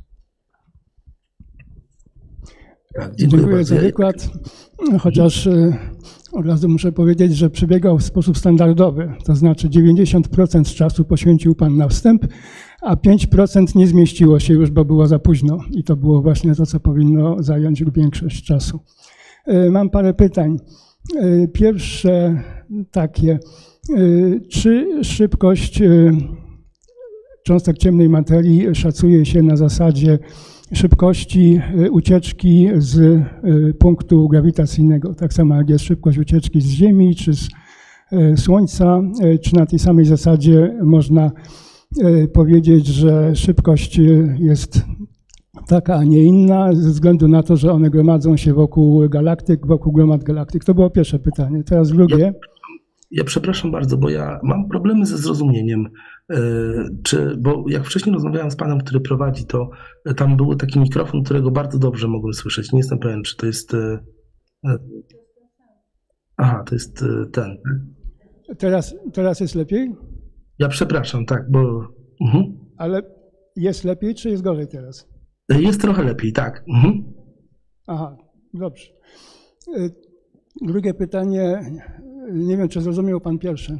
Tak, Dziękuję za wykład, chociaż y, od razu muszę powiedzieć, że przebiegał w sposób standardowy, to znaczy 90% czasu poświęcił Pan na wstęp, a 5% nie zmieściło się już, bo było za późno. I to było właśnie to, co powinno zająć większość czasu. Y, Mam parę pytań. Y, Pierwsze takie, czy szybkość cząstek ciemnej materii szacuje się na zasadzie szybkości y, ucieczki z y, punktu grawitacyjnego, tak samo jak jest szybkość ucieczki z Ziemi czy z y, Słońca, czy na tej samej zasadzie można powiedzieć, że szybkość jest taka, a nie inna, ze względu na to, że one gromadzą się wokół galaktyk, wokół gromad galaktyk. To było pierwsze pytanie. Teraz drugie. Ja przepraszam bardzo, bo ja mam problemy ze zrozumieniem. e, Czy, bo jak wcześniej rozmawiałem z panem, który prowadzi, to tam był taki mikrofon, którego bardzo dobrze mogłem słyszeć. Nie jestem pewien, czy to jest. e, e, Aha, to jest ten. Teraz, teraz jest lepiej, Ja przepraszam, tak, bo. Mhm. ale jest lepiej, czy jest gorzej teraz? Jest trochę lepiej, tak. Mhm. Aha, dobrze. Drugie pytanie, nie wiem, czy zrozumiał Pan pierwsze.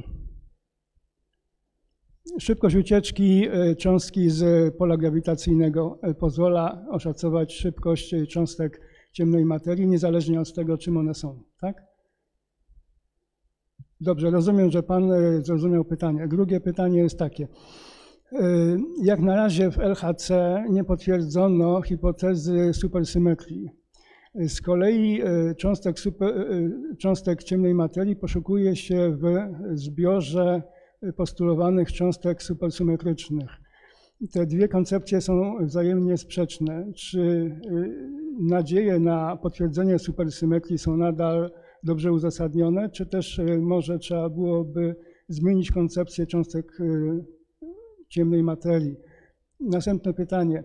Szybkość ucieczki y, cząstki z pola grawitacyjnego y, pozwala oszacować szybkość y, cząstek ciemnej materii, niezależnie od tego, czym one są, tak? Dobrze, rozumiem, że Pan zrozumiał pytanie. Drugie pytanie jest takie. Jak na razie w LHC nie potwierdzono hipotezy supersymetrii. Z kolei y, cząstek, super, y, cząstek ciemnej materii poszukuje się w zbiorze postulowanych cząstek supersymetrycznych. Te dwie koncepcje są wzajemnie sprzeczne. Czy nadzieje na potwierdzenie supersymetrii są nadal dobrze uzasadnione, czy też może trzeba byłoby zmienić koncepcję cząstek ciemnej materii? Następne pytanie.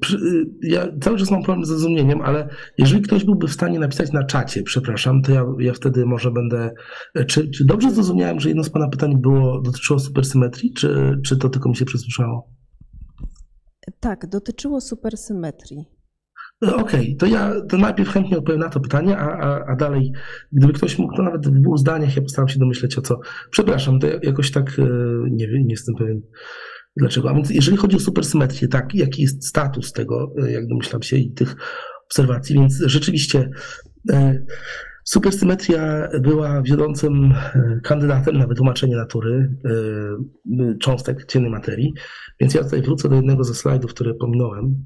Przy- Ja cały czas mam problem z zrozumieniem, ale jeżeli ktoś byłby w stanie napisać na czacie, przepraszam, to ja, ja wtedy może będę. Czy, czy dobrze zrozumiałem, że jedno z Pana pytań było, dotyczyło supersymetrii, czy, czy to tylko mi się przesłyszało? Tak, dotyczyło supersymetrii. E, Okej, to ja to najpierw chętnie odpowiem na to pytanie, a, a, a dalej, gdyby ktoś mógł, to nawet w dwóch zdaniach, ja postaram się domyśleć o co. Przepraszam, to ja- jakoś tak e, nie wiem, nie jestem pewien dlaczego. A więc jeżeli chodzi o supersymetrię, tak, jaki jest status tego, e, jak domyślam się, i tych obserwacji, więc rzeczywiście e, supersymetria była wiodącym e, kandydatem na wytłumaczenie natury cząstek ciemnej materii, więc ja tutaj wrócę do jednego ze slajdów, które pominąłem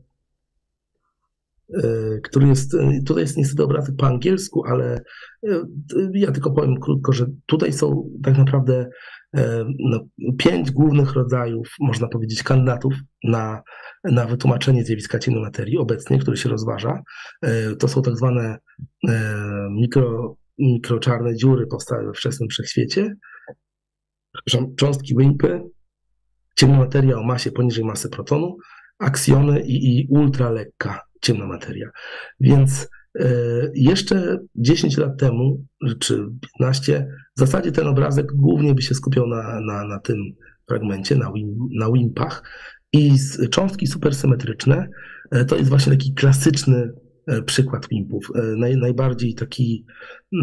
który jest, tutaj jest niestety obrazek po angielsku, ale ja tylko powiem krótko, że tutaj są tak naprawdę no, pięć głównych rodzajów, można powiedzieć, kandydatów na, na wytłumaczenie zjawiska ciemnej materii obecnie, które się rozważa. E, To są tak zwane e, mikro, mikroczarne dziury powstałe we wczesnym wszechświecie, cząstki wimpy, ciemna materia o masie poniżej masy protonu, aksjony i, i ultralekka ciemna materia. Więc e, jeszcze 10 lat temu, czy 15, w zasadzie ten obrazek głównie by się skupiał na, na, na tym fragmencie, na, wim, na wimpach. I cząstki supersymetryczne e, to jest właśnie taki klasyczny e, przykład wimpów. E, Naj, najbardziej taki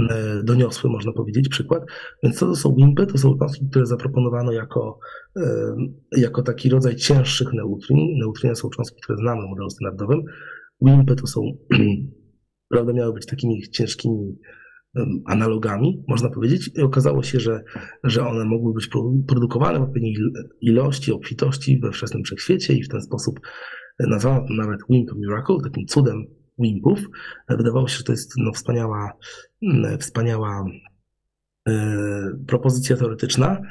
e, doniosły, można powiedzieć, przykład. Więc co to są wimpy? To są cząstki, które zaproponowano jako, e, jako taki rodzaj cięższych neutrin. Neutriny są cząstki, które znamy w modelu standardowym. Wimpy to są, <clears throat> prawda, miały być takimi ciężkimi analogami, można powiedzieć. I okazało się, że, że one mogły być pro- produkowane w odpowiedniej il- ilości, obfitości we wczesnym wszechświecie i w ten sposób nazwano to nawet Wimp Miracle, takim cudem WIMP-ów. Wydawało się, że to jest no, wspaniała, mm, wspaniała e, propozycja teoretyczna.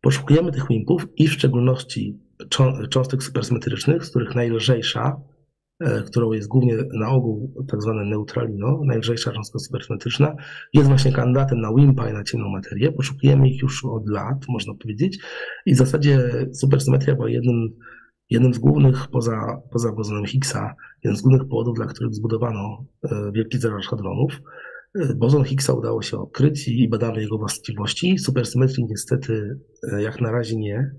Poszukujemy tych WIMP-ów i w szczególności czą- cząstek supersymetrycznych, z których najlżejsza, e, którą jest głównie na ogół tak zwane neutralino, najlżejsza cząstka supersymetryczna, jest właśnie kandydatem na WIMPa i na ciemną materię. Poszukujemy ich już od lat, można powiedzieć. I w zasadzie supersymetria była jednym, jednym z głównych, poza, poza bozonem Higgsa, jeden z głównych powodów, dla których zbudowano e, Wielki Zeracz Hadronów. Bozon Higgsa udało się odkryć i badamy jego właściwości. Supersymetrii niestety e, jak na razie nie.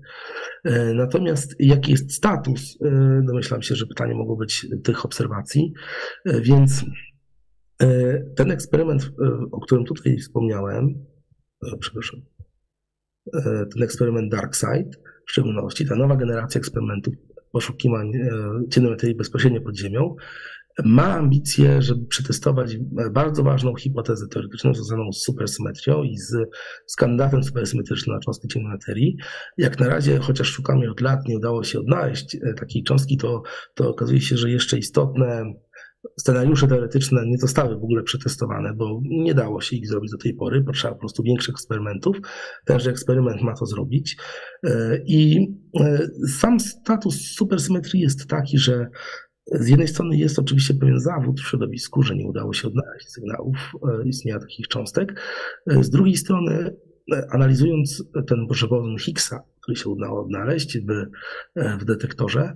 E, Natomiast jaki jest status? E, Domyślam się, że pytanie mogło być tych obserwacji. Więc ten eksperyment, o którym tutaj wspomniałem, przepraszam, ten eksperyment DarkSide, w szczególności ta nowa generacja eksperymentów poszukiwań ciemnej materii bezpośrednio pod Ziemią, ma ambicje, żeby przetestować bardzo ważną hipotezę teoretyczną związaną z supersymetrią i z, z kandydatem supersymetrycznym na cząstki ciemnej materii. Jak na razie, chociaż szukamy od lat, nie udało się odnaleźć e, takiej cząstki, to, to okazuje się, że jeszcze istotne scenariusze teoretyczne nie zostały w ogóle przetestowane, bo nie dało się ich zrobić do tej pory, potrzeba po prostu większych eksperymentów. Tenże eksperyment ma to zrobić. E, I e, sam status supersymetrii jest taki, że z jednej strony jest oczywiście pewien zawód w środowisku, że nie udało się odnaleźć sygnałów e, istnienia takich cząstek. E, Z drugiej strony, e, analizując ten boson Higgsa, który się udało odnaleźć w, detektorze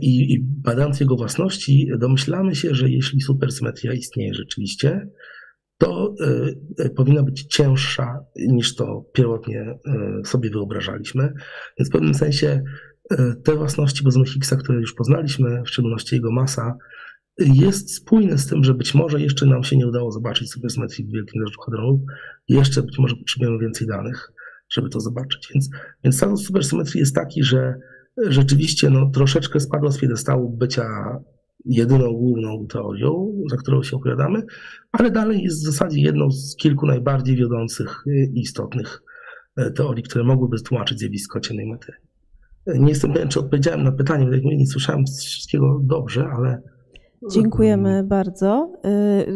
i, badając jego własności, domyślamy się, że jeśli supersymetria istnieje rzeczywiście, to powinna być cięższa niż to pierwotnie sobie wyobrażaliśmy. Więc w pewnym sensie te własności bozonu Higgsa, które już poznaliśmy, w szczególności jego masa, jest spójne z tym, że być może jeszcze nam się nie udało zobaczyć supersymetrii w Wielkim Zerzaczu Hadronów. Jeszcze być może potrzebujemy więcej danych, żeby to zobaczyć. Więc, więc status supersymetrii jest taki, że rzeczywiście no, troszeczkę spadło z piedestału bycia jedyną główną teorią, za którą się opowiadamy, ale dalej jest w zasadzie jedną z kilku najbardziej wiodących i istotnych e, teorii, które mogłyby tłumaczyć zjawisko ciemnej materii. Nie jestem pewien, czy odpowiedziałem na pytanie, bo jak mówię, nie słyszałem wszystkiego dobrze, ale Dziękujemy bardzo.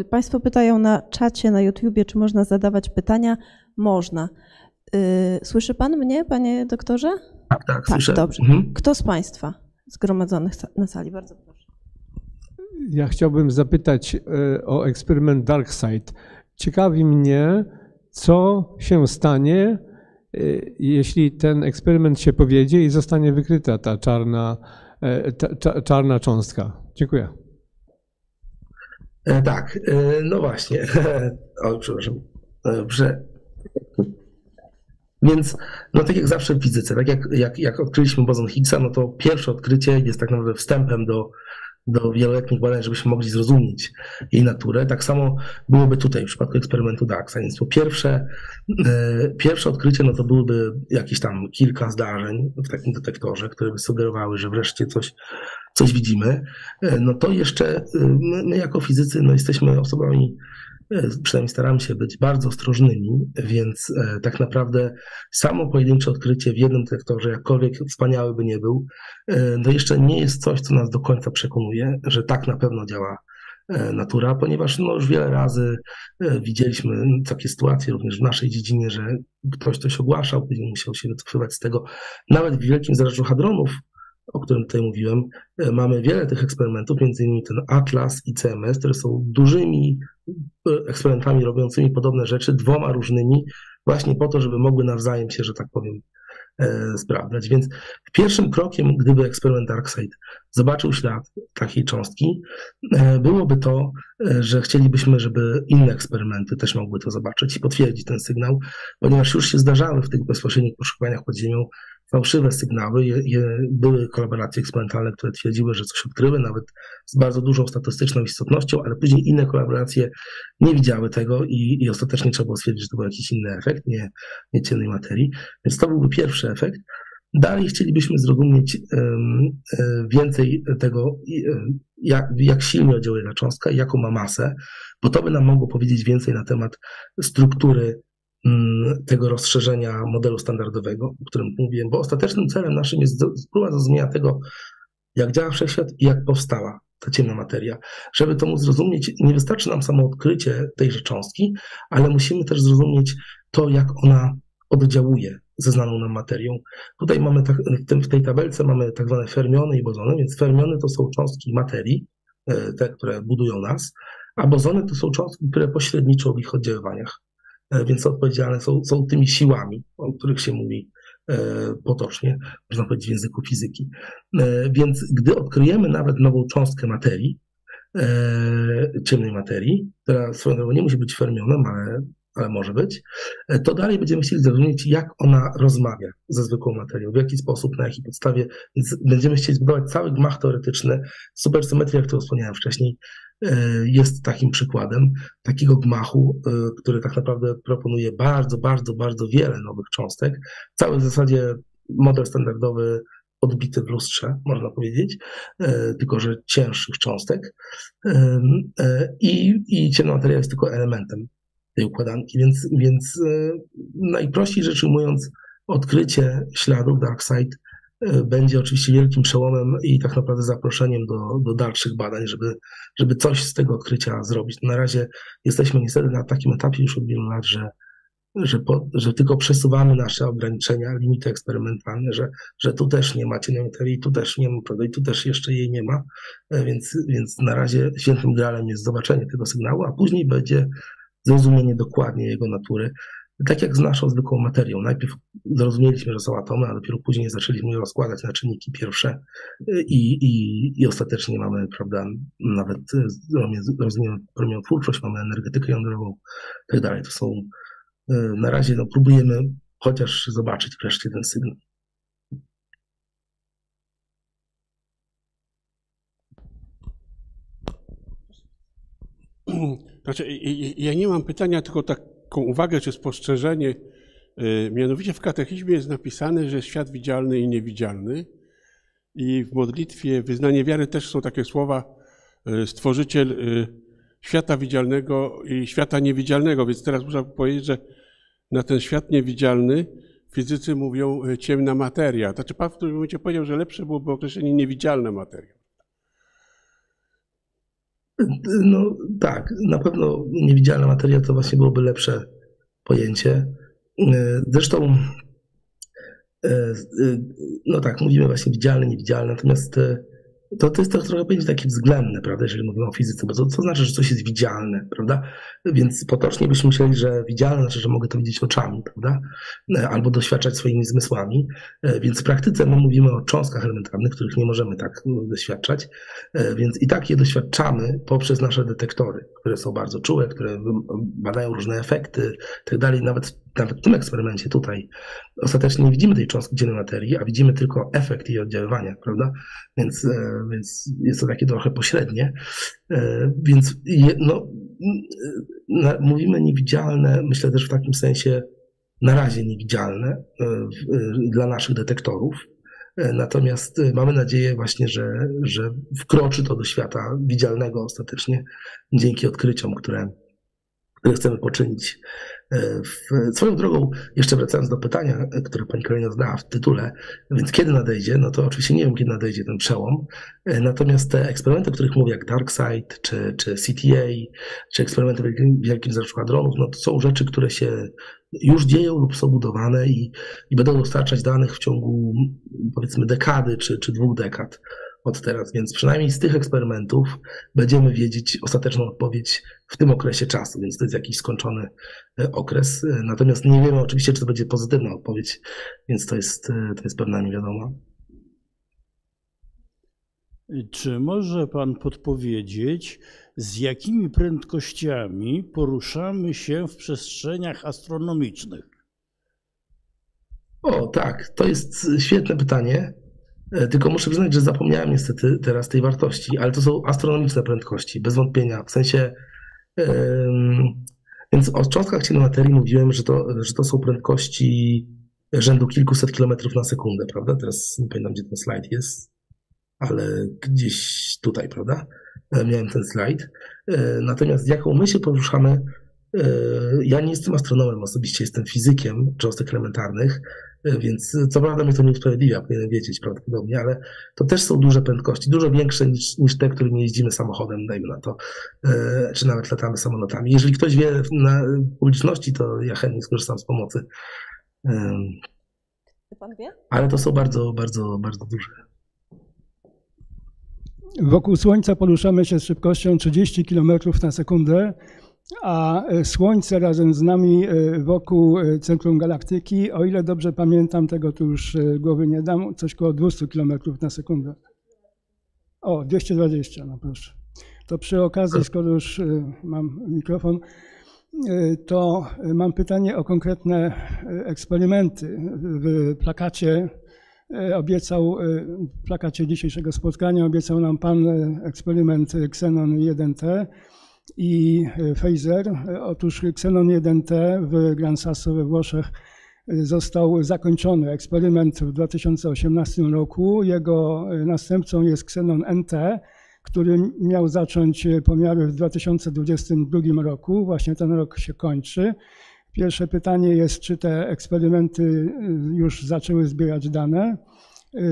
Y, Państwo pytają na czacie na YouTubie, czy można zadawać pytania. Można. Y, Słyszy Pan mnie, Panie doktorze? tak, tak, Tak, słyszę. dobrze. Mhm. Kto z Państwa zgromadzonych na sali? Bardzo proszę. Ja chciałbym zapytać e, o eksperyment DarkSide. Ciekawi mnie, co się stanie, jeśli ten eksperyment się powiedzie i zostanie wykryta ta czarna, e, ta, cza- czarna cząstka. Dziękuję. E, Tak, e, no właśnie. <laughs> O, przepraszam. Prze... Więc, no tak jak zawsze w fizyce, tak jak, jak, jak odkryliśmy bozon Higgsa, no to pierwsze odkrycie jest tak naprawdę wstępem do, do wieloletnich badań, żebyśmy mogli zrozumieć jej naturę. Tak samo byłoby tutaj w przypadku eksperymentu DAXA. Więc po pierwsze, e, pierwsze odkrycie, no to byłyby jakieś tam kilka zdarzeń w takim detektorze, które by sugerowały, że wreszcie coś, coś widzimy. E, No to jeszcze e, my, my jako fizycy, no jesteśmy osobami, przynajmniej staramy się być bardzo ostrożnymi, więc e, tak naprawdę samo pojedyncze odkrycie w jednym detektorze, jakkolwiek wspaniały by nie był, e, no jeszcze nie jest coś, co nas do końca przekonuje, że tak na pewno działa e, natura, ponieważ no już wiele razy e, widzieliśmy takie sytuacje również w naszej dziedzinie, że ktoś coś ogłaszał, później musiał się wycofywać z tego. Nawet w Wielkim Zerzaczu Hadronów, o którym tutaj mówiłem, e, mamy wiele tych eksperymentów, między innymi ten Atlas i CMS, które są dużymi e, eksperymentami robiącymi podobne rzeczy, dwoma różnymi, właśnie po to, żeby mogły nawzajem się, że tak powiem, e, sprawdzać. Więc pierwszym krokiem, gdyby eksperyment DarkSide zobaczył ślad takiej cząstki, byłoby to, że chcielibyśmy, żeby inne eksperymenty też mogły to zobaczyć i potwierdzić ten sygnał, ponieważ już się zdarzały w tych bezpośrednich poszukiwaniach pod ziemią fałszywe sygnały. Je, je, były kolaboracje eksperymentalne, które twierdziły, że coś odkryły, nawet z bardzo dużą statystyczną istotnością, ale później inne kolaboracje nie widziały tego i, i ostatecznie trzeba było stwierdzić, że to był jakiś inny efekt, nie, nie ciemnej materii. Więc to byłby pierwszy efekt. Dalej chcielibyśmy zrozumieć e, więcej tego, e, jak, jak silnie oddziałuje ta cząstka, jaką ma masę, bo to by nam mogło powiedzieć więcej na temat struktury tego rozszerzenia modelu standardowego, o którym mówiłem, bo ostatecznym celem naszym jest próba zrozumienia tego, jak działa wszechświat i jak powstała ta ciemna materia. Żeby to móc zrozumieć, nie wystarczy nam samo odkrycie tejże cząstki, ale musimy też zrozumieć to, jak ona oddziałuje ze znaną nam materią. Tutaj mamy tak, w, tym, w tej tabelce mamy tak zwane fermiony i bozony, więc fermiony to są cząstki materii, e, te, które budują nas, a bozony to są cząstki, które pośredniczą w ich oddziaływaniach, więc odpowiedzialne są, są tymi siłami, o których się mówi e, potocznie, można powiedzieć w języku fizyki. Więc gdy odkryjemy nawet nową cząstkę materii, ciemnej materii, która swoją drogą nie musi być fermionem, ale ale może być, e, to dalej będziemy chcieli zrozumieć, jak ona rozmawia ze zwykłą materią, w jaki sposób, na jakiej podstawie, więc będziemy chcieli zbudować cały gmach teoretyczny. Supersymetria, którą wspomniałem wcześniej, e, jest takim przykładem takiego gmachu, e, który tak naprawdę proponuje bardzo, bardzo, bardzo wiele nowych cząstek. Cały w zasadzie model standardowy odbity w lustrze, można powiedzieć, tylko że cięższych cząstek. I, i ciemna materia jest tylko elementem tej układanki. Więc, więc e, najprościej rzecz ujmując, odkrycie śladów Darkseid e, będzie oczywiście wielkim przełomem i tak naprawdę zaproszeniem do, do dalszych badań, żeby, żeby coś z tego odkrycia zrobić. Na razie jesteśmy niestety na takim etapie już od wielu lat, że, że, po, że tylko przesuwamy nasze ograniczenia, limity eksperymentalne, że, że tu też nie ma materii, tu też nie ma, prawda, i tu też jeszcze jej nie ma, e, więc, więc na razie świętym gralem jest zobaczenie tego sygnału, a później będzie zrozumienie dokładnie jego natury. Tak jak z naszą zwykłą materią. Najpierw zrozumieliśmy, że są atomy, a dopiero później zaczęliśmy je rozkładać na czynniki pierwsze i, i, i ostatecznie mamy, prawda, nawet rozumiemy promieniotwórczość, mamy energetykę jądrową i tak dalej. To są, e, na razie no, próbujemy chociaż zobaczyć wreszcie ten sygnał. Znaczy, ja nie mam pytania, tylko taką uwagę czy spostrzeżenie. Y, mianowicie w katechizmie jest napisane, że świat widzialny i niewidzialny. I w modlitwie wyznanie wiary też są takie słowa y, stworzyciel y, świata widzialnego i świata niewidzialnego. Więc teraz muszę powiedzieć, że na ten świat niewidzialny fizycy mówią ciemna materia. Znaczy pan w którym momencie powiedział, że lepsze byłoby określenie niewidzialna materia. No tak, na pewno niewidzialna materia to właśnie byłoby lepsze pojęcie. Zresztą, e, e, no tak, mówimy właśnie widzialne, niewidzialne, natomiast e, to, to jest to trochę pojęcie takie względne, prawda, jeżeli mówimy o fizyce, bo to, to znaczy, że coś jest widzialne, prawda? Więc potocznie byśmy myśleli, że widzialne znaczy, że mogę to widzieć oczami, prawda? E, albo doświadczać swoimi zmysłami. E, więc w praktyce my mówimy o cząstkach elementarnych, których nie możemy tak doświadczać, e, więc i tak je doświadczamy poprzez nasze detektory, które są bardzo czułe, które badają różne efekty tak dalej. Nawet, nawet w tym eksperymencie tutaj ostatecznie nie widzimy tej cząstki dziennej materii, a widzimy tylko efekt jej oddziaływania, prawda? Więc, więc jest to takie trochę pośrednie. Więc no, mówimy niewidzialne, myślę też w takim sensie na razie niewidzialne e, e, dla naszych detektorów. E, natomiast mamy nadzieję właśnie, że, że wkroczy to do świata widzialnego ostatecznie dzięki odkryciom, które, które chcemy poczynić E, swoją drogą, jeszcze wracając do pytania, które pani Karolina zadała w tytule, więc kiedy nadejdzie, no to oczywiście nie wiem, kiedy nadejdzie ten przełom, e, natomiast te eksperymenty, o których mówię, jak DarkSide, czy, czy CTA, czy eksperymenty w wielkim zarzutu dronów, no to są rzeczy, które się już dzieją lub są budowane i, i będą dostarczać danych w ciągu powiedzmy dekady, czy, czy dwóch dekad od teraz, więc przynajmniej z tych eksperymentów będziemy wiedzieć ostateczną odpowiedź w tym okresie czasu, więc to jest jakiś skończony e, okres. E, natomiast nie wiemy oczywiście, czy to będzie pozytywna odpowiedź, więc to jest, e, to jest pewna niewiadoma. Czy może Pan podpowiedzieć, z jakimi prędkościami poruszamy się w przestrzeniach astronomicznych? O, tak, to jest świetne pytanie. E, tylko muszę przyznać, że zapomniałem niestety teraz tej wartości, ale to są astronomiczne prędkości, bez wątpienia. W sensie, więc o cząstkach ciemnej materii mówiłem, że to, że to są prędkości rzędu kilkuset kilometrów na sekundę, prawda? Teraz nie pamiętam, gdzie ten slajd jest, ale gdzieś tutaj, prawda? E, miałem ten slajd. Yy, natomiast jaką my się poruszamy, ja nie jestem astronomem, osobiście jestem fizykiem cząstek elementarnych, E, Więc e, co prawda mnie to nie usprawiedliwia, powinienem wiedzieć prawdopodobnie, ale to też są duże prędkości, dużo większe niż, niż te, którymi jeździmy samochodem, dajmy na to, e, czy nawet latamy samolotami. Jeżeli ktoś wie na publiczności, to ja chętnie skorzystam z pomocy. Pan wie? Ale to są bardzo, bardzo, bardzo duże. Wokół Słońca poruszamy się z szybkością 30 km na sekundę, a e, Słońce razem z nami e, wokół e, centrum galaktyki, o ile dobrze pamiętam, tego tu już głowy nie dam, coś koło 200 km na sekundę. O, 220, no proszę. To przy okazji, skoro już mam mikrofon, to mam pytanie o konkretne eksperymenty. W plakacie obiecał, w plakacie dzisiejszego spotkania obiecał nam Pan eksperyment Xenon 1T i e, Phaser. E, Otóż Xenon 1T w Gran Sasso we Włoszech e, został zakończony. Eksperyment w 2018 roku. Jego następcą jest Xenon NT, który miał zacząć pomiary w 2022 roku. Właśnie ten rok się kończy. Pierwsze pytanie jest, czy te eksperymenty już zaczęły zbierać dane.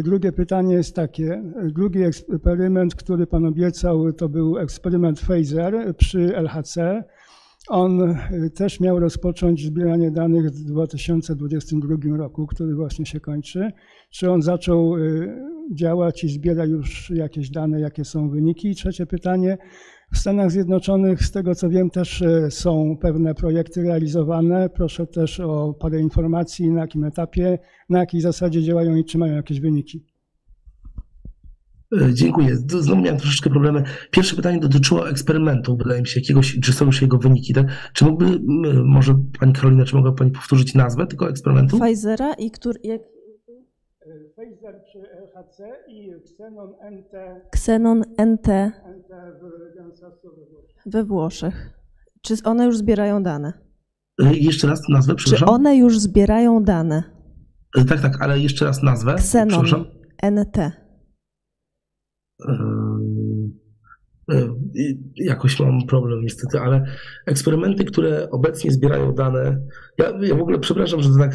Drugie pytanie jest takie. Drugi eksperyment, który Pan obiecał, to był eksperyment Phaser przy LHC. On y, też miał rozpocząć zbieranie danych w 2022 roku, który właśnie się kończy. Czy on zaczął y, działać i zbiera już jakieś dane, jakie są wyniki? I trzecie pytanie. W Stanach Zjednoczonych, z tego co wiem, też e, są pewne projekty realizowane. Proszę też o parę informacji, na jakim etapie, na jakiej zasadzie działają i czy mają jakieś wyniki. E, Dziękuję. Znowu miałem troszeczkę problemy. Pierwsze pytanie dotyczyło eksperymentu, wydaje mi się, jakiegoś, czy są już jego wyniki, tak? Czy mógłby, m, może Pani Karolina, czy mogła Pani powtórzyć nazwę tego eksperymentu? Pfizera i który, jak, Phaser przy LHC i Xenon NT, Xenon NT NT w we Włoszech. Czy one już zbierają dane? E, Jeszcze raz nazwę, Czy przepraszam. one już zbierają dane? E, Tak, tak, ale jeszcze raz nazwę. Xenon. NT. Jakoś mam problem niestety, ale eksperymenty, które obecnie zbierają dane. Ja, ja w ogóle przepraszam, że tak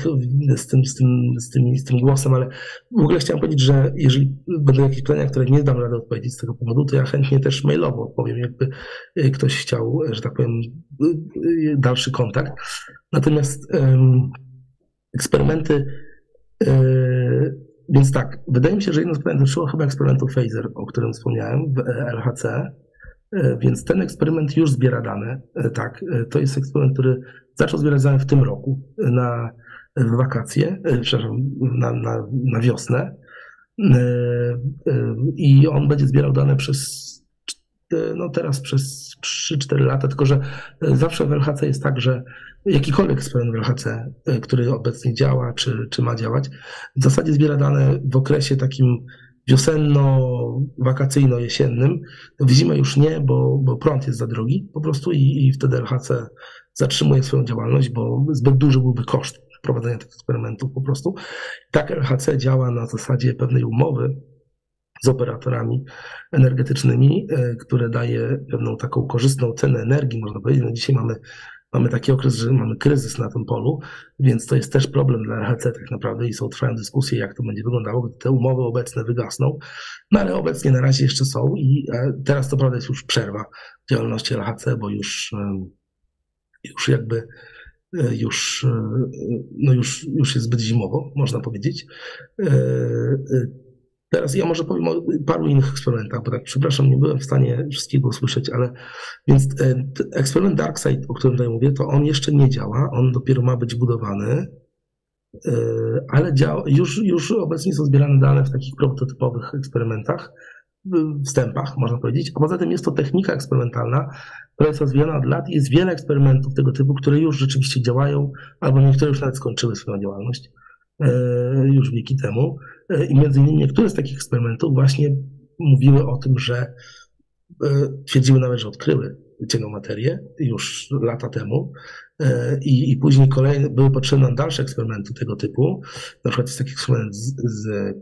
z tym, z, tym, z, tym, z tym głosem, ale w ogóle chciałem powiedzieć, że jeżeli będą jakieś pytania, które nie dam rady odpowiedzieć z tego powodu, to ja chętnie też mailowo odpowiem, jakby e, ktoś chciał, że tak powiem, e, e, dalszy kontakt. Natomiast eksperymenty. Więc tak, wydaje mi się, że jedno z pytań dotyczyło chyba eksperymentu Phaser, o którym wspomniałem w e, LHC. E, Więc ten eksperyment już zbiera dane. E, Tak, to jest eksperyment, który zaczął zbierać dane w tym roku na wakacje, przepraszam, na, na, na wiosnę. I on będzie zbierał dane przez no teraz przez 3-4 lata, tylko że e, zawsze w LHC jest tak, że jakikolwiek eksperyment w LHC, e, który obecnie działa, czy, czy ma działać, w zasadzie zbiera dane w okresie takim wiosenno-wakacyjno-jesiennym. W zimę już nie, bo, bo prąd jest za drogi po prostu i, i wtedy LHC zatrzymuje swoją działalność, bo zbyt duży byłby koszt prowadzenia tych eksperymentów po prostu. Tak LHC działa na zasadzie pewnej umowy z operatorami energetycznymi, e, które daje pewną taką korzystną cenę energii, można powiedzieć. No dzisiaj mamy, mamy taki okres, że mamy kryzys na tym polu, więc to jest też problem dla LHC tak naprawdę i są trwają dyskusje, jak to będzie wyglądało, gdy te umowy obecne wygasną. No ale obecnie na razie jeszcze są i e, teraz to prawda jest już przerwa działalności LHC, bo już, em, już jakby e, już, e, no już, już jest zbyt zimowo, można powiedzieć. Teraz ja może powiem o paru innych eksperymentach, bo tak, przepraszam, nie byłem w stanie wszystkiego usłyszeć, ale więc e, eksperyment DarkSide, o którym tutaj mówię, to on jeszcze nie działa, on dopiero ma być budowany, e, ale działa, już, już obecnie są zbierane dane w takich prototypowych eksperymentach, wstępach, można powiedzieć, a poza tym jest to technika eksperymentalna, która jest rozwijana od lat jest wiele eksperymentów tego typu, które już rzeczywiście działają, albo niektóre już nawet skończyły swoją działalność e, już wieki temu. E, I między innymi niektóre z takich eksperymentów właśnie mówiły o tym, że e, twierdziły nawet, że odkryły ciemną materię już lata temu. E, I, I później kolejne, były potrzebne nam dalsze eksperymenty tego typu. Na przykład jest taki eksperyment z, z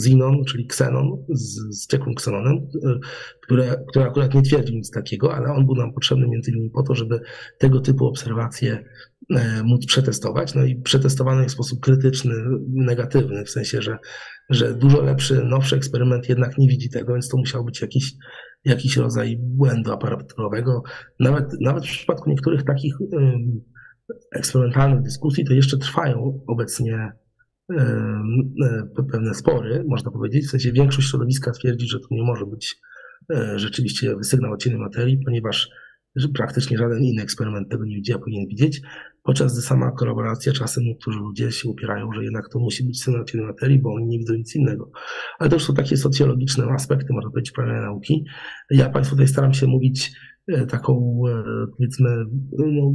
Zinon, czyli Xenon, z, z ciekłym Xenonem, e, które, który akurat nie twierdzi nic takiego, ale on był nam potrzebny między innymi po to, żeby tego typu obserwacje e, móc przetestować. No i przetestowany w sposób krytyczny, negatywny, w sensie, że, że dużo lepszy, nowszy eksperyment jednak nie widzi tego, więc to musiał być jakiś jakiś rodzaj błędu aparaturowego. Nawet, nawet w przypadku niektórych takich eksperymentalnych dyskusji to jeszcze trwają obecnie pewne spory, można powiedzieć. W sensie większość środowiska twierdzi, że to nie może być e, rzeczywiście sygnał ciennej materii, ponieważ praktycznie żaden inny eksperyment tego nie widzi, a powinien widzieć, podczas gdy sama kolaboracja czasem niektórzy ludzie się upierają, że jednak to musi być ciennej materii, bo oni widzą nic innego. Ale to już są takie socjologiczne aspekty, można powiedzieć, prawie nauki. Ja Państwu tutaj staram się mówić e, taką, e, powiedzmy, no,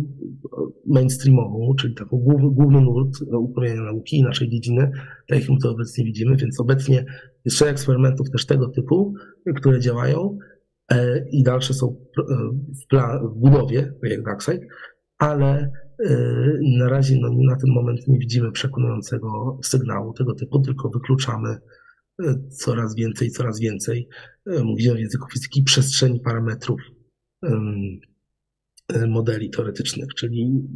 mainstreamową, czyli taką główny, główny nurt uprawiania nauki i naszej dziedziny, tak jak my to obecnie widzimy, więc obecnie jest szereg eksperymentów też tego typu, które działają, E, i dalsze są w, plan, w budowie, tak jak Darkside, ale na razie no, na ten moment nie widzimy przekonującego sygnału tego typu, tylko wykluczamy coraz więcej, coraz więcej, mówimy w języku fizyki, przestrzeni parametrów modeli teoretycznych, czyli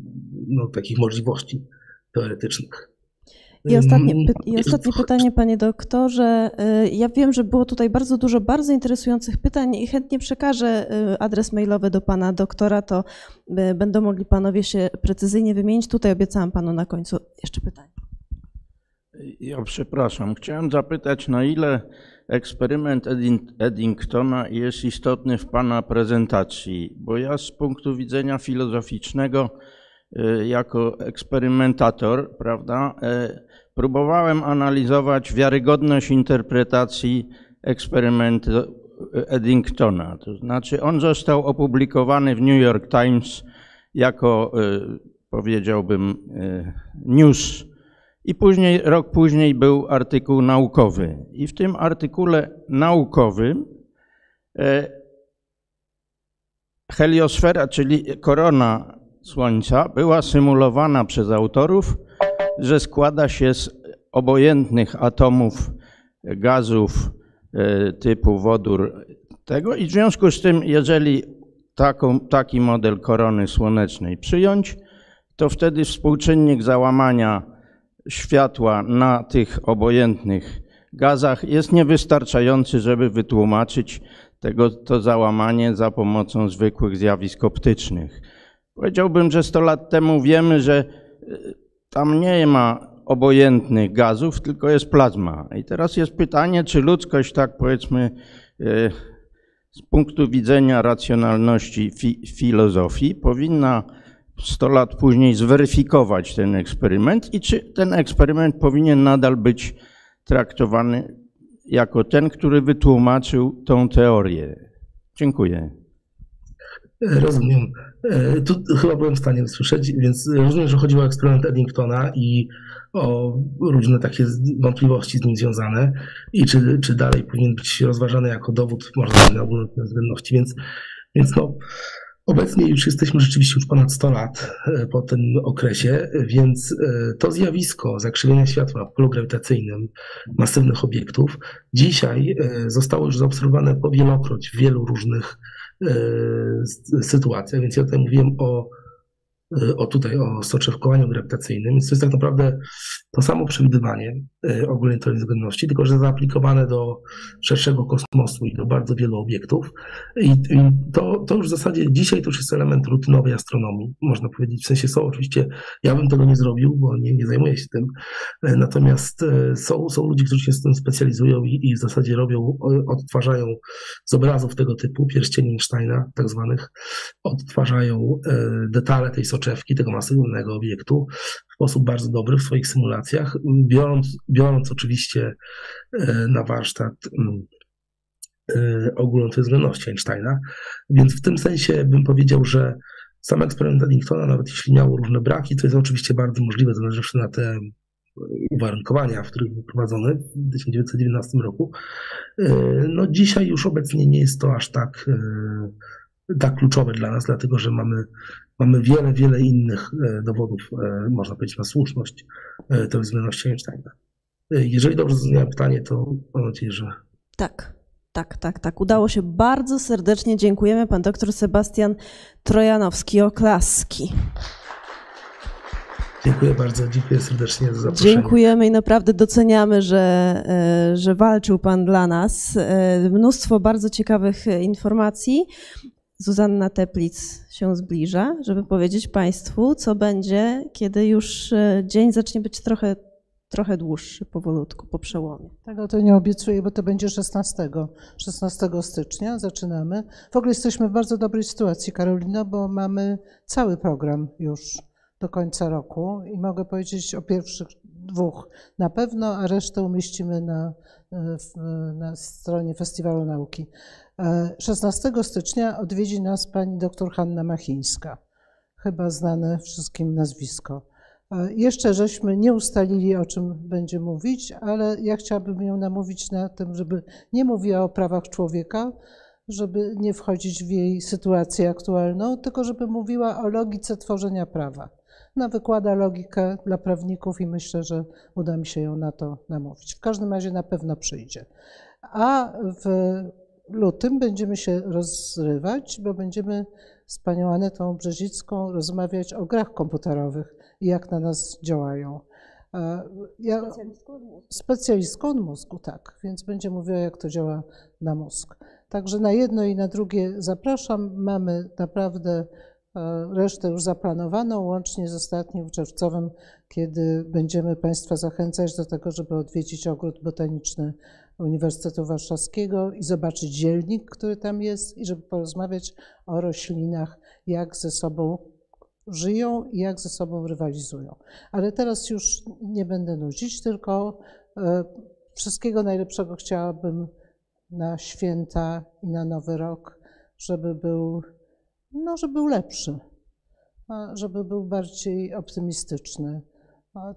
no, takich możliwości teoretycznych. I ostatnie, py I ostatnie pytanie, panie doktorze. Y, ja wiem, że było tutaj bardzo dużo bardzo interesujących pytań i chętnie przekażę y, adres mailowy do pana doktora, to y, będą mogli panowie się precyzyjnie wymienić. Tutaj obiecałam panu na końcu jeszcze pytanie. Ja przepraszam. Chciałem zapytać, na ile eksperyment Eddingtona jest istotny w Pana prezentacji, bo ja z punktu widzenia filozoficznego, jako eksperymentator, prawda, próbowałem analizować wiarygodność interpretacji eksperymentu Eddingtona. To znaczy, on został opublikowany w New York Times jako, y, powiedziałbym, y, news. I później, rok później był artykuł naukowy. I w tym artykule naukowym y, heliosfera, czyli korona Słońca, była symulowana przez autorów że składa się z obojętnych atomów gazów e, typu wodór tego i w związku z tym, jeżeli taką, taki model korony słonecznej przyjąć, to wtedy współczynnik załamania światła na tych obojętnych gazach jest niewystarczający, żeby wytłumaczyć tego, to załamanie za pomocą zwykłych zjawisk optycznych. Powiedziałbym, że 100 lat temu wiemy, że tam nie ma obojętnych gazów, tylko jest plazma. I teraz jest pytanie, czy ludzkość, tak powiedzmy, e, z punktu widzenia racjonalności fi filozofii, powinna 100 lat później zweryfikować ten eksperyment i czy ten eksperyment powinien nadal być traktowany jako ten, który wytłumaczył tą teorię. Dziękuję. Rozumiem. E, tu chyba byłem w stanie usłyszeć, więc rozumiem, że chodziło o eksperyment Eddingtona i o różne takie wątpliwości z nim związane. I czy, czy dalej powinien być rozważany jako dowód może na ogólnej względności, więc, więc no, obecnie już jesteśmy rzeczywiście już ponad 100 lat e, po tym okresie, więc e, to zjawisko zakrzywienia światła w polu grawitacyjnym masywnych obiektów dzisiaj zostało już zaobserwowane powielokroć w wielu różnych E, sytuacjach, więc ja tutaj mówiłem o o tutaj o soczewkowaniu grawitacyjnym. Więc to jest tak naprawdę to samo przewidywanie e, ogólnej teorii względności, tylko że zaaplikowane do szerszego kosmosu i do bardzo wielu obiektów. I, to, to już w zasadzie dzisiaj to już jest element rutynowej astronomii, można powiedzieć. W sensie są oczywiście, ja bym tego nie zrobił, bo nie, nie zajmuję się tym. E, natomiast e, są, są ludzie, którzy się z tym specjalizują i, i w zasadzie robią, odtwarzają z obrazów tego typu, pierścieni Einsteina tak zwanych, odtwarzają detale tej soczewki tego masywnego obiektu sposób bardzo dobry w swoich symulacjach, biorąc, biorąc oczywiście e, na warsztat mm, e, ogólną względności Einsteina. Więc w tym sensie bym powiedział, że sam eksperyment Eddingtona, nawet jeśli miał różne braki, to jest oczywiście bardzo możliwe, zależawszy na te uwarunkowania, w których był prowadzony w 1919 roku. E, no dzisiaj już obecnie nie jest to aż tak, tak kluczowe dla nas, dlatego że mamy mamy wiele, wiele innych e, dowodów, e, można powiedzieć, na słuszność e, tej względności Einsteina. Jeżeli dobrze zrozumiałem pytanie, to mam nadzieję, że Tak, tak, tak, tak. Udało się. Bardzo serdecznie dziękujemy. Pan doktor Sebastian Trojanowski, oklaski. dziękuję bardzo, dziękuję serdecznie za zaproszenie. Dziękujemy i naprawdę doceniamy, że, że walczył Pan dla nas. Mnóstwo bardzo ciekawych informacji. Zuzanna Teplic się zbliża, żeby powiedzieć Państwu, co będzie, kiedy już e, dzień zacznie być trochę, trochę dłuższy powolutku, po przełomie. Tego to nie obiecuję, bo to będzie 16, 16 stycznia, zaczynamy. W ogóle jesteśmy w bardzo dobrej sytuacji, Karolino, bo mamy cały program już do końca roku i mogę powiedzieć o pierwszych dwóch na pewno, a resztę umieścimy na, na stronie Festiwalu Nauki. E, 16 stycznia odwiedzi nas pani dr Hanna Machińska, chyba znane wszystkim nazwisko. E, Jeszcze żeśmy nie ustalili, o czym będzie mówić, ale ja chciałabym ją namówić na tym, żeby nie mówiła o prawach człowieka, żeby nie wchodzić w jej sytuację aktualną, tylko żeby mówiła o logice tworzenia prawa. Ona wykłada logikę dla prawników i myślę, że uda mi się ją na to namówić. W każdym razie na pewno przyjdzie. A w lutym będziemy się rozrywać, bo będziemy z panią Anetą Brzezicką rozmawiać o grach komputerowych i jak na nas działają. E, Ja, specjalistką od mózgu, tak, więc będzie mówiła, jak to działa na mózg. Także na jedno i na drugie zapraszam. Mamy naprawdę resztę już zaplanowaną, łącznie z ostatnim czerwcowym, kiedy będziemy Państwa zachęcać do tego, żeby odwiedzić ogród botaniczny Uniwersytetu Warszawskiego i zobaczyć zielnik, który tam jest, i żeby porozmawiać o roślinach, jak ze sobą żyją i jak ze sobą rywalizują. Ale teraz już nie będę nudzić, tylko e, wszystkiego najlepszego chciałabym na święta i na nowy rok, żeby był, no, żeby był lepszy, żeby był bardziej optymistyczny.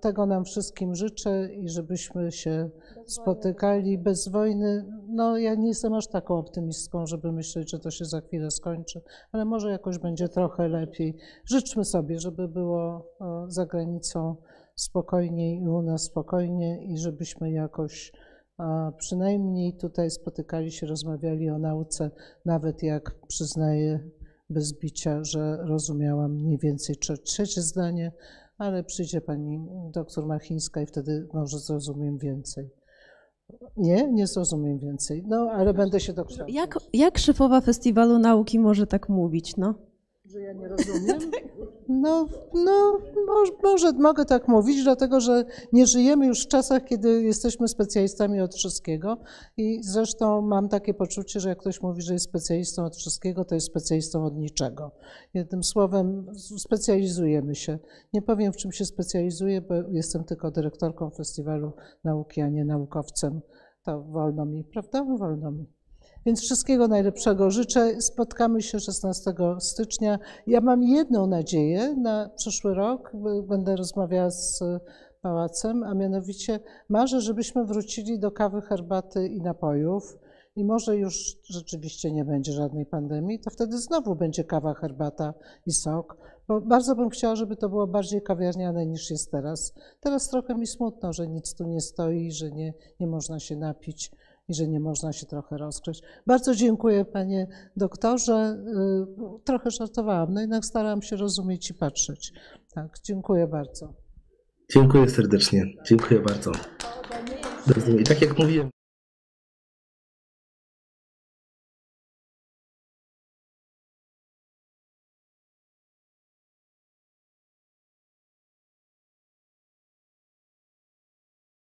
Tego nam wszystkim życzę i żebyśmy się spotykali bez wojny. No, ja nie jestem aż taką optymistką, żeby myśleć, że to się za chwilę skończy, ale może jakoś będzie trochę lepiej. Życzmy sobie, żeby było za granicą spokojniej i u nas spokojnie i żebyśmy jakoś przynajmniej tutaj spotykali się, rozmawiali o nauce, nawet jak przyznaję bez bicia, że rozumiałam mniej więcej trze- trzecie zdanie, ale przyjdzie pani doktor Machińska i wtedy może zrozumiem więcej. Nie, nie zrozumiem więcej, no ale będę się dokształcać. Jak, jak szefowa Festiwalu Nauki może tak mówić, no? Że ja nie rozumiem? No, no może, może mogę tak mówić, dlatego że nie żyjemy już w czasach, kiedy jesteśmy specjalistami od wszystkiego i zresztą mam takie poczucie, że jak ktoś mówi, że jest specjalistą od wszystkiego, to jest specjalistą od niczego. Jednym słowem, specjalizujemy się. Nie powiem, w czym się specjalizuję, bo jestem tylko dyrektorką Festiwalu Nauki, a nie naukowcem. To wolno mi, prawda? Wolno mi. Więc wszystkiego najlepszego życzę. Spotkamy się 16 stycznia. Ja mam jedną nadzieję na przyszły rok. Będę rozmawiała z pałacem, a mianowicie marzę, żebyśmy wrócili do kawy, herbaty i napojów. I może już rzeczywiście nie będzie żadnej pandemii, to wtedy znowu będzie kawa, herbata i sok. Bo bardzo bym chciała, żeby to było bardziej kawiarniane niż jest teraz. Teraz trochę mi smutno, że nic tu nie stoi, że nie, nie można się napić i że nie można się trochę rozgrzeć. Bardzo dziękuję panie doktorze. Y, Trochę żartowałam, no jednak starałam się rozumieć i patrzeć. Tak, dziękuję bardzo. Dziękuję serdecznie, dziękuję bardzo. I tak jak mówiłem,